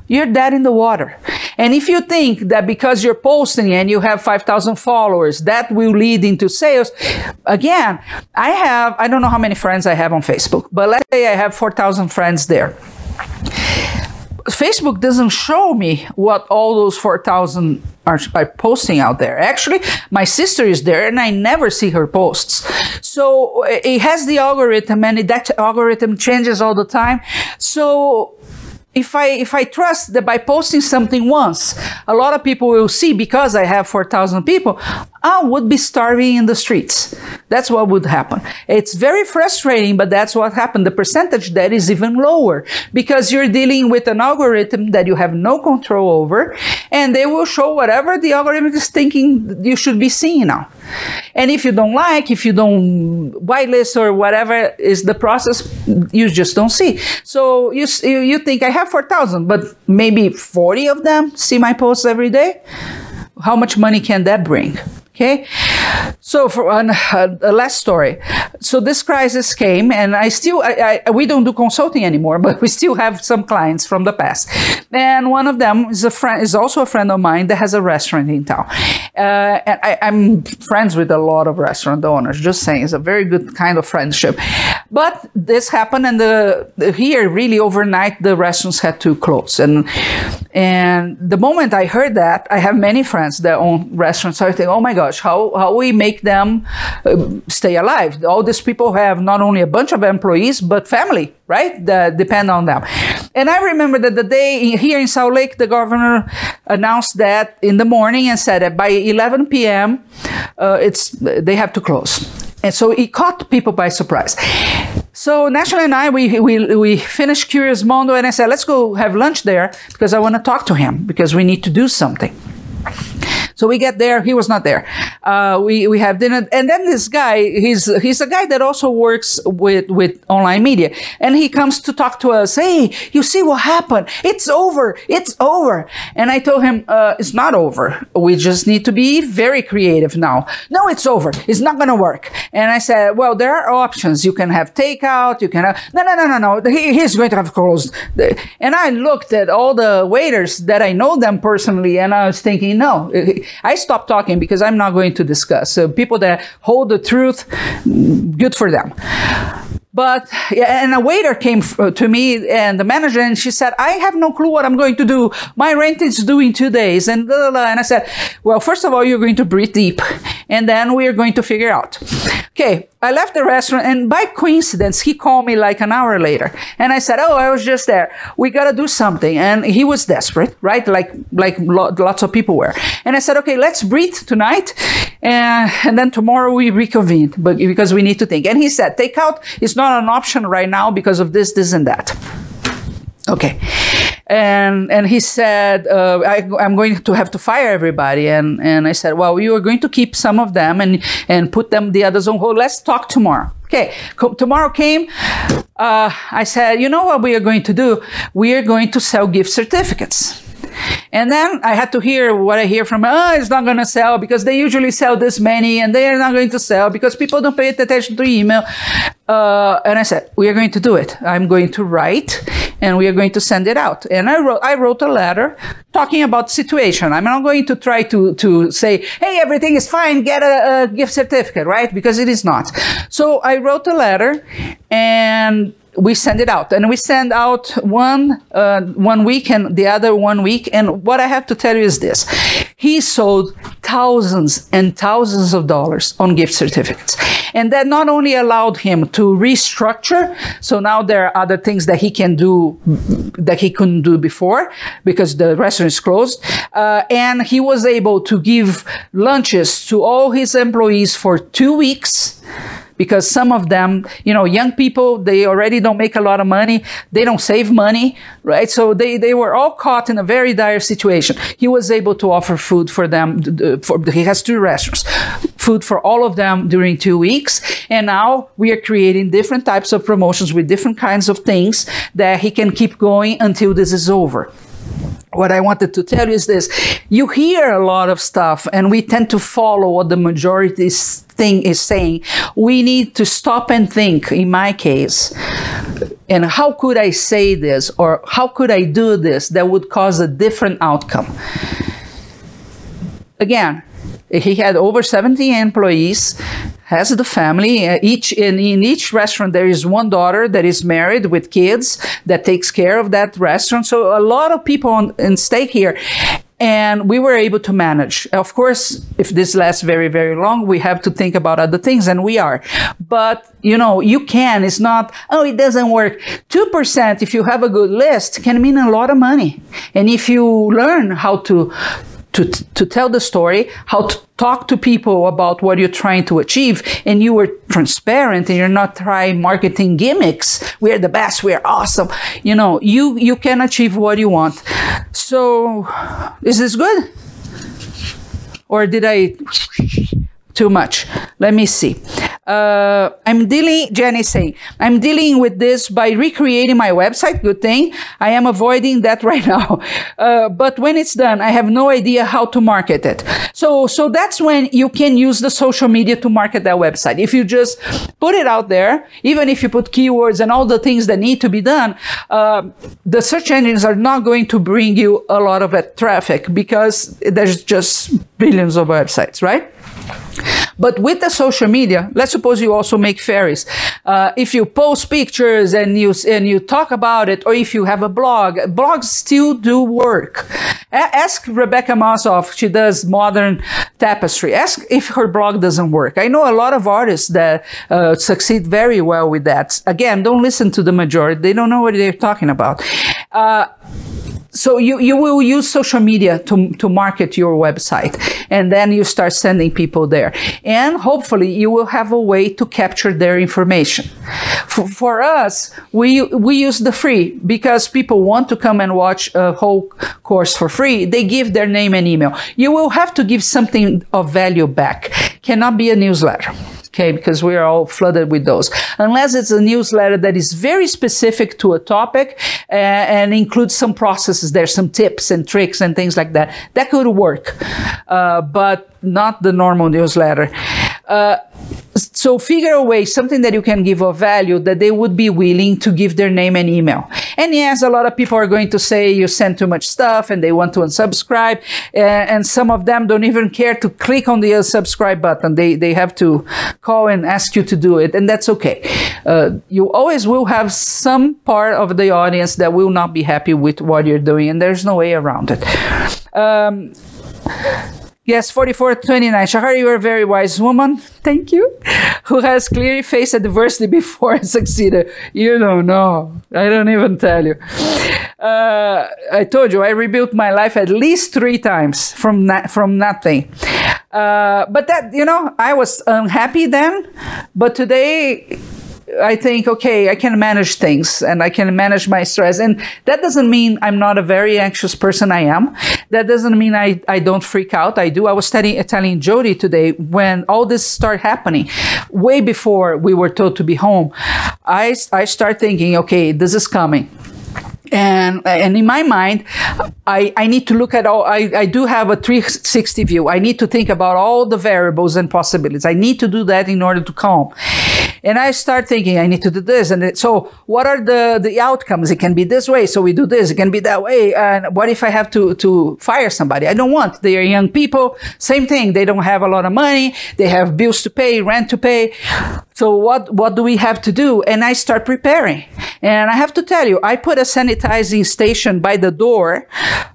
you're dead in the water. And if you think that because you're posting and you have 5,000 followers, that will lead into sales, again, I have, I don't know how many friends I have on Facebook, but let's say I have 4,000 friends there. Facebook doesn't show me what all those 4,000 are, posting out there. Actually, my sister is there and I never see her posts. So it has the algorithm and that algorithm changes all the time. So if I if I trust that by posting something once, a lot of people will see because I have 4,000 people, I would be starving in the streets. That's what would happen. It's very frustrating, but that's what happened. The percentage that is even lower because you're dealing with an algorithm that you have no control over, and they will show whatever the algorithm is thinking you should be seeing now. And if you don't like, if you don't whitelist or whatever is the process, you just don't see. So you you think I have 4,000, but maybe 40 of them see my posts every day. How much money can that bring? Okay, so for uh, a last story, so this crisis came, and I still I, I, we don't do consulting anymore, but we still have some clients from the past, and one of them is a friend is also a friend of mine that has a restaurant in town, uh, and I, am friends with a lot of restaurant owners. Just saying, it's a very good kind of friendship, but this happened, and the, here really overnight the restaurants had to close, and and the moment I heard that, I have many friends that own restaurants. So I think, oh my gosh, how, how we make them uh, stay alive. All these people have not only a bunch of employees, but family, right? That depend on them. And I remember that the day here in Salt Lake, the governor announced that in the morning and said that by 11 p.m., uh, it's they have to close. And so it caught people by surprise. So Nash and I, we, we, we finished Curious Mondo and I said, let's go have lunch there because I want to talk to him because we need to do something. So we get there. He was not there. Uh, we we have dinner, and then this guy, he's he's a guy that also works with with online media, and he comes to talk to us. Hey, you see what happened? It's over. It's over. And I told him uh, it's not over. We just need to be very creative now. No, it's over. It's not gonna work. And I said, well, there are options. You can have takeout. You can have no, no, no, no, no. He, he's going to have closed. And I looked at all the waiters that I know them personally, and I was thinking, no I stopped talking because I'm not going to discuss. So people that hold the truth, good for them. But and a waiter came uh, to me and the manager and she said, "I have no clue what I'm going to do. My rent is due in two days." And blah, blah, blah. and I said, "Well, first of all, you're going to breathe deep, and then we are going to figure out." Okay, I left the restaurant and by coincidence he called me like an hour later, and I said, "Oh, I was just there. We gotta do something." And he was desperate, right? Like like lots of people were. And I said, "Okay, let's breathe tonight, and, and then tomorrow we reconvene, but because we need to think." And he said, "Takeout is." not an option right now because of this, this, and that. Okay. And and he said, uh, I, am going to have to fire everybody. And, and I said, well, you are going to keep some of them and, and put them the others on hold. Let's talk tomorrow. Okay. Tomorrow came. Uh, I said, you know what we are going to do? We are going to sell gift certificates. And then I had to hear what I hear from, oh, it's not going to sell because they usually sell this many and they are not going to sell because people don't pay attention to email. Uh, and I said, we are going to do it. I'm going to write and we are going to send it out. And I wrote, I wrote a letter talking about situation. I'm not going to try to, to say, hey, everything is fine, get a, a gift certificate, right? Because it is not. So I wrote a letter and we send it out. And we send out one uh, one week and the other one week. And what i have to tell you is this. He sold thousands and thousands of dollars on gift certificates. And that not only allowed him to restructure so now there are other things that he can do that he couldn't do before because the restaurant is closed. Uh, and he was able to give lunches to all his employees for two weeks because some of them, you know, young people, they already don't make a lot of money. They don't save money, right? So they, they were all caught in a very dire situation. He was able to offer food for them. For, he has two restaurants, food for all of them during two weeks. And now we are creating different types of promotions with different kinds of things that he can keep going until this is over what I wanted to tell you is this. You hear a lot of stuff and we tend to follow what the majority thing is saying. We need to stop and think, in my case, and how could I say this or how could I do this that would cause a different outcome? Again, he had over 70 employees has the family. Uh, each in, in each restaurant there is one daughter that is married with kids that takes care of that restaurant. So a lot of people on, in stake here. And we were able to manage. Of course, if this lasts very, very long, we have to think about other things, and we are. But, you know, you can. It's not, oh, it doesn't work. 2%, if you have a good list, can mean a lot of money. And if you learn how to to, to tell the story, how to talk to people about what you're trying to achieve, and you were transparent and you're not trying marketing gimmicks. We're the best, we're awesome. You know, you, you can achieve what you want. So, is this good? Or did I too much? Let me see uh, I'm dealing, Jenny saying, I'm dealing with this by recreating my website. Good thing. I am avoiding that right now. Uh, but when it's done, I have no idea how to market it. So, so that's when you can use the social media to market that website. If you just put it out there, even if you put keywords and all the things that need to be done, uh, the search engines are not going to bring you a lot of that traffic because there's just billions of websites, right? But with the social media, let's suppose you also make fairies. Uh, if you post pictures and you and you talk about it, or if you have a blog, blogs still do work. A- ask Rebecca Mezoff; she does modern tapestry. Ask if her blog doesn't work. I know a lot of artists that uh, succeed very well with that. Again, don't listen to the majority; they don't know what they're talking about. Uh, so you, you will use social media to, to market your website and then you start sending people there. And hopefully you will have a way to capture their information. For, for us we we use the free because people want to come and watch a whole course for free. They give their name and email. You will have to give something of value back. Cannot be a newsletter okay, because we are all flooded with those. Unless it's a newsletter that is very specific to a topic uh, and includes some processes there, some tips and tricks and things like that. That could work, uh, but not the normal newsletter. Uh, so figure a way, something that you can give a value that they would be willing to give their name and email. And yes, a lot of people are going to say you send too much stuff and they want to unsubscribe. Uh, and some of them don't even care to click on the unsubscribe button. They, they have to call and ask you to do it. And that's okay. Uh, you always will have some part of the audience that will not be happy with what you're doing. And there's no way around it. Um, Yes, 4429. Shahar, you are a very wise woman. Thank you. Who has clearly faced adversity before and succeeded. You don't know. I don't even tell you. Uh, I told you, I rebuilt my life at least three times from, na- from nothing. Uh, but that, you know, I was unhappy then. But today, I think, okay, I can manage things and I can manage my stress. And that doesn't mean I'm not a very anxious person. I am. That doesn't mean I, I don't freak out. I do. I was telling, telling Jody today when all this started happening, way before we were told to be home, I, I start thinking, okay, this is coming and and in my mind i i need to look at all i i do have a 360 view i need to think about all the variables and possibilities i need to do that in order to calm and I start thinking, I need to do this. And it, so what are the, the outcomes? It can be this way. So we do this. It can be that way. And what if I have to, to fire somebody? I don't want. They are young people. Same thing. They don't have a lot of money. They have bills to pay, rent to pay. So what, what do we have to do? And I start preparing. And I have to tell you, I put a sanitizing station by the door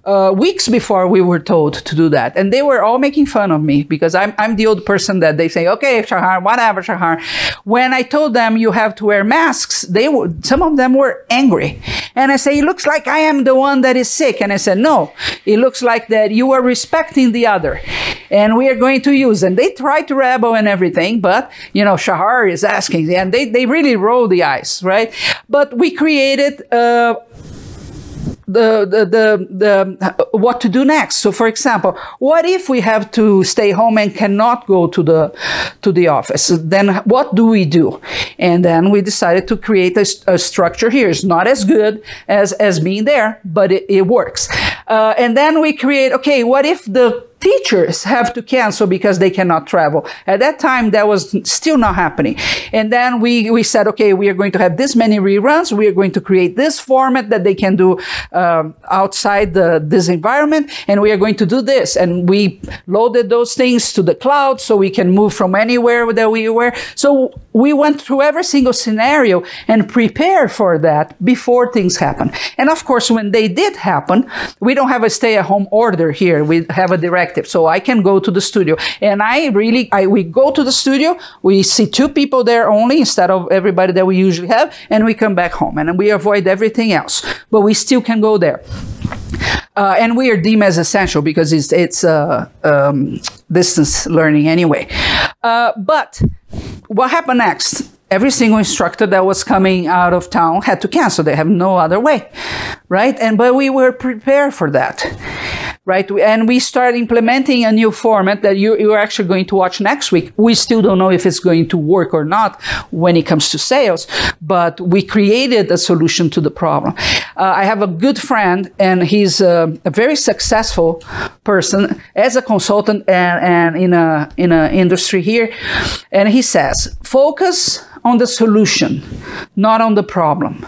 uh, weeks before we were told to do that. And they were all making fun of me because I'm, I'm the old person that they say, okay, Shahar, whatever, Shahar. When I told them you have to wear masks, they were, some of them were angry. And I say, it looks like I am the one that is sick. And I said, no, it looks like that you are respecting the other and we are going to use. And they tried to rebel and everything, but you know, Shahar is asking, and they, they really roll the eyes, right? But we created uh, the, the, the, the, what to do next. So, for example, what if we have to stay home and cannot go to the, to the office? Then what do we do? And then we decided to create a, a structure here. It's not as good as, as being there, but it, it works. Uh, and then we create, okay, what if the teachers have to cancel because they cannot travel. At that time, that was still not happening. And then we, we said, okay, we are going to have this many reruns. We are going to create this format that they can do um, outside the, this environment. And we are going to do this. And we loaded those things to the cloud so we can move from anywhere that we were. So we went through every single scenario and prepared for that before things happen. And of course, when they did happen, we don't have a stay at home order here. We have a direct so I can go to the studio. And I really, I, we go to the studio, we see two people there only instead of everybody that we usually have, and we come back home and we avoid everything else. But we still can go there. uh, and we are deemed as essential because it's it's uh, um, distance learning anyway. Uh, but what happened next? Every single instructor that was coming out of town had to cancel. They have no other way, right? And but we were prepared for that right? And we start implementing a new format that you, you're actually going to watch next week. We still don't know if it's going to work or not when it comes to sales, but we created a solution to the problem. Uh, I have a good friend, and he's a, a, very successful person as a consultant and, and in a in an industry here. And he says, focus on the solution, not on the problem.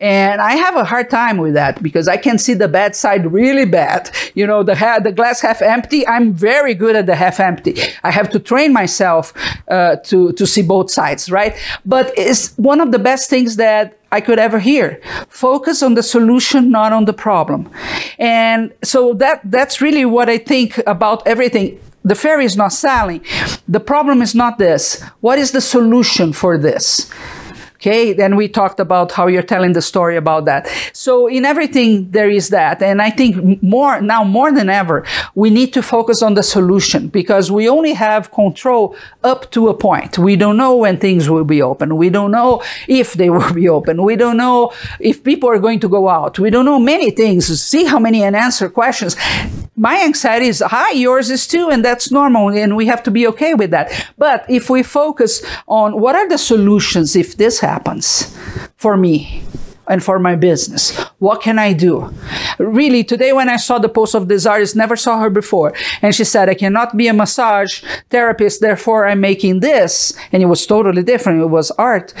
And I have a hard time with that because I can see the bad side really bad. You know, the, ha- the glass half empty, I'm very good at the half empty. I have to train myself uh, to, to see both sides, right? But it's one of the best things that I could ever hear. Focus on the solution, not on the problem. And so that, that's really what I think about everything. The fairy is not selling. The problem is not this. What is the solution for this? Okay, then we talked about how you're telling the story about that. So in everything there is that, and I think more now more than ever we need to focus on the solution because we only have control up to a point. We don't know when things will be open. We don't know if they will be open. We don't know if people are going to go out. We don't know many things. See how many unanswered questions. My anxiety is high, yours is too, and that's normal, and we have to be okay with that. But if we focus on what are the solutions if this happens happens for me and for my business. What can I do? Really, today when I saw the post of this artist, never saw her before. And she said, I cannot be a massage therapist, therefore I'm making this. And it was totally different. It was art.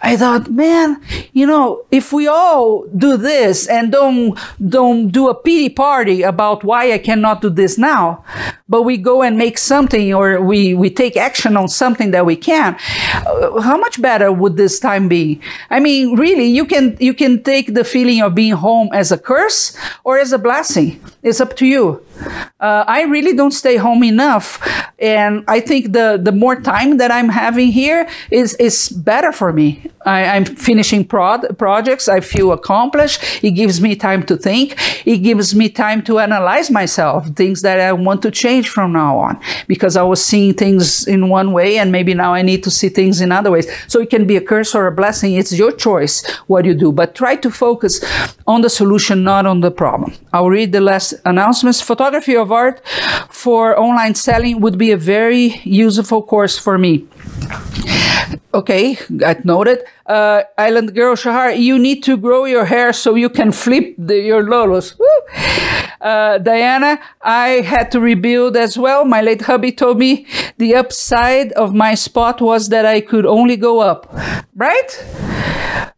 I thought, man, you know, if we all do this and don't don't do a pity party about why I cannot do this now, but we go and make something or we we take action on something that we can, uh, how much better would this time be? I mean, really, you can you can take the feeling of being home as a curse or as a blessing. It's up to you. Uh, I really don't stay home enough, and I think the the more time that I'm having here is is better for me. I, am finishing prod, projects. I feel accomplished. It gives me time to think. It gives me time to analyze myself, things that I want to change from now on, because I was seeing things in one way, and maybe now I need to see things in other ways. So it can be a curse or a blessing. It's your choice what you do, but try to focus on the solution, not on the problem. I'll read the last announcements. Photography of art for online selling would be a very useful course for me. Okay, got noted. Uh, Island Girl Shahar, you need to grow your hair so you can flip the, your lolos. Uh, Diana, I had to rebuild as well. My late hubby told me the upside of my spot was that I could only go up. Right?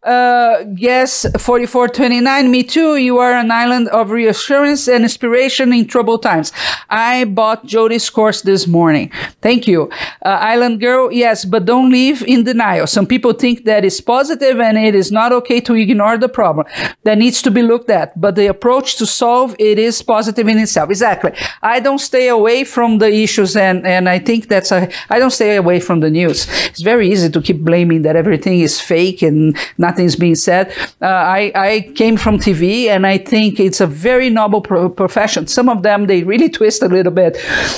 Uh, yes, 4429, me too. You are an island of reassurance and inspiration in troubled times. I bought Jody's course this morning. Thank you. Uh, island girl, yes, but don't live in denial. Some people think that is positive and it is not okay to ignore the problem that needs to be looked at. But the approach to solve it is positive in itself. Exactly. I don't stay away from the issues and, and I think that's a, I don't stay away from the news. It's very easy to keep blaming that everything is fake and nothing's being said. Uh, I, I came from TV and I think it's a very noble pro- profession. Some of them, they really twist a little bit,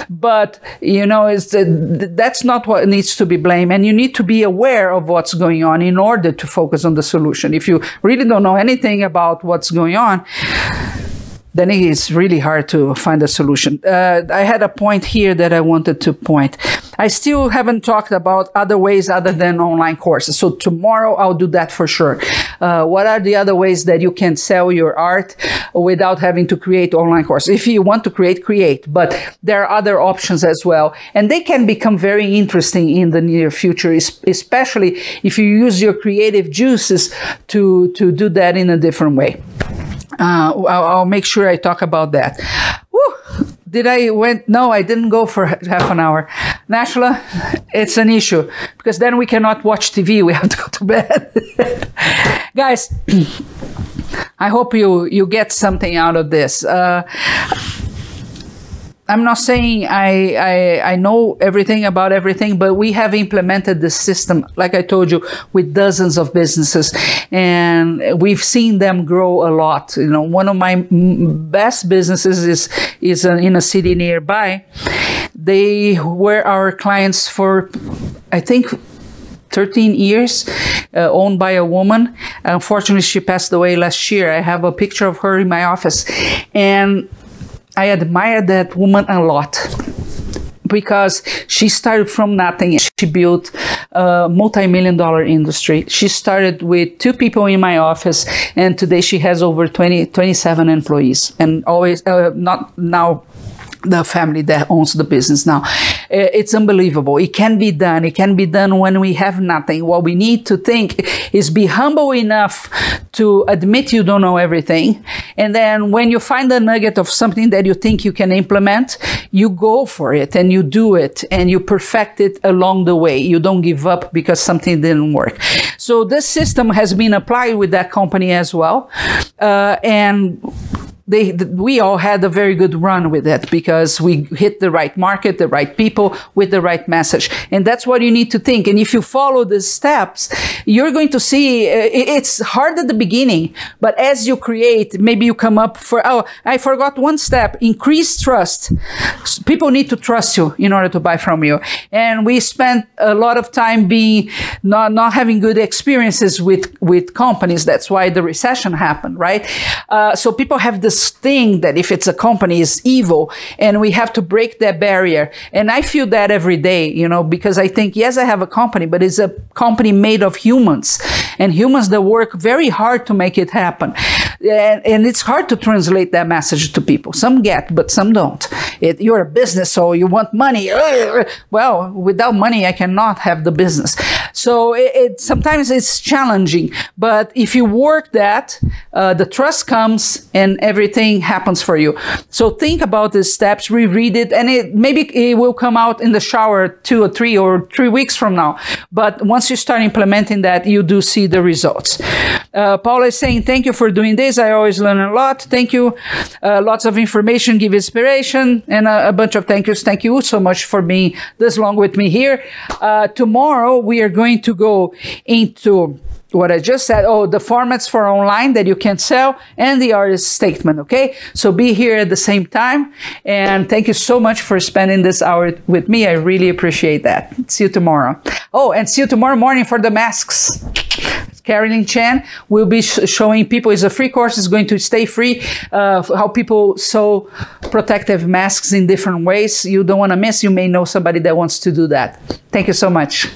but you know, it's, that's not what needs to be blamed. And you need to be aware of what's going on in order to focus on the solution. If you really don't know anything about what's going on, then it's really hard to find a solution. Uh, I had a point here that I wanted to point. I still haven't talked about other ways other than online courses. So tomorrow I'll do that for sure. Uh, what are the other ways that you can sell your art without having to create online courses? If you want to create, create, but there are other options as well. And they can become very interesting in the near future, especially if you use your creative juices to, to do that in a different way. Uh, I'll, make sure I talk about that. Did I went? No, I didn't go for half an hour. Nashla, it's an issue because then we cannot watch TV. We have to go to bed. Guys, I hope you you get something out of this. Uh, I'm not saying I, I, I know everything about everything, but we have implemented this system, like I told you, with dozens of businesses, and we've seen them grow a lot. You know, one of my best businesses is is in a city nearby. They were our clients for, I think, 13 years, uh, owned by a woman. Unfortunately, she passed away last year. I have a picture of her in my office, and I admire that woman a lot because she started from nothing. She built a multi-million dollar industry. She started with two people in my office and today she has over 20, 27 employees and always, uh, not now the family that owns the business now. It's unbelievable. It can be done. It can be done when we have nothing. What we need to think is be humble enough to admit you don't know everything. And then when you find a nugget of something that you think you can implement, you go for it and you do it and you perfect it along the way. You don't give up because something didn't work. So this system has been applied with that company as well. Uh, and they we all had a very good run with it because we hit the right market the right people with the right message. And that's what you need to think. And if you follow the steps you're going to see uh, it's hard at the beginning but as you create maybe you come up for oh i forgot one step increase trust. People need to trust you in order to buy from you. And we spent a lot of time being not not having good experiences with with companies. That's why the recession happened right? Uh, so people have this this thing that if it's a company is evil and we have to break that barrier. And I feel that every day, you know, because I think, yes, I have a company, but it's a company made of humans and humans that work very hard to make it happen. And, and it's hard to translate that message to people. Some get, but some don't. It, you're a business, so you want money. Well, without money, I cannot have the business. So it, it sometimes it's challenging, but if you work that, uh, the trust comes and everything happens for you. So think about the steps, reread it, and it maybe it will come out in the shower two or three or three weeks from now. But once you start implementing that, you do see the results. Uh, is saying, thank you for doing this. I always learn a lot. Thank you. Uh, lots of information, give inspiration, and a, a, bunch of thank yous. Thank you so much for being this long with me here. Uh, tomorrow, we are going to go into what I just said, oh, the formats for online that you can sell and the artist statement, okay? So be here at the same time. And thank you so much for spending this hour with me. I really appreciate that. See you tomorrow. Oh, and see you tomorrow morning for the masks. Carolyn Chan will be sh showing people, it's a free course, it's going to stay free, uh, how people sew protective masks in different ways. You don't want to miss, you may know somebody that wants to do that. Thank you so much.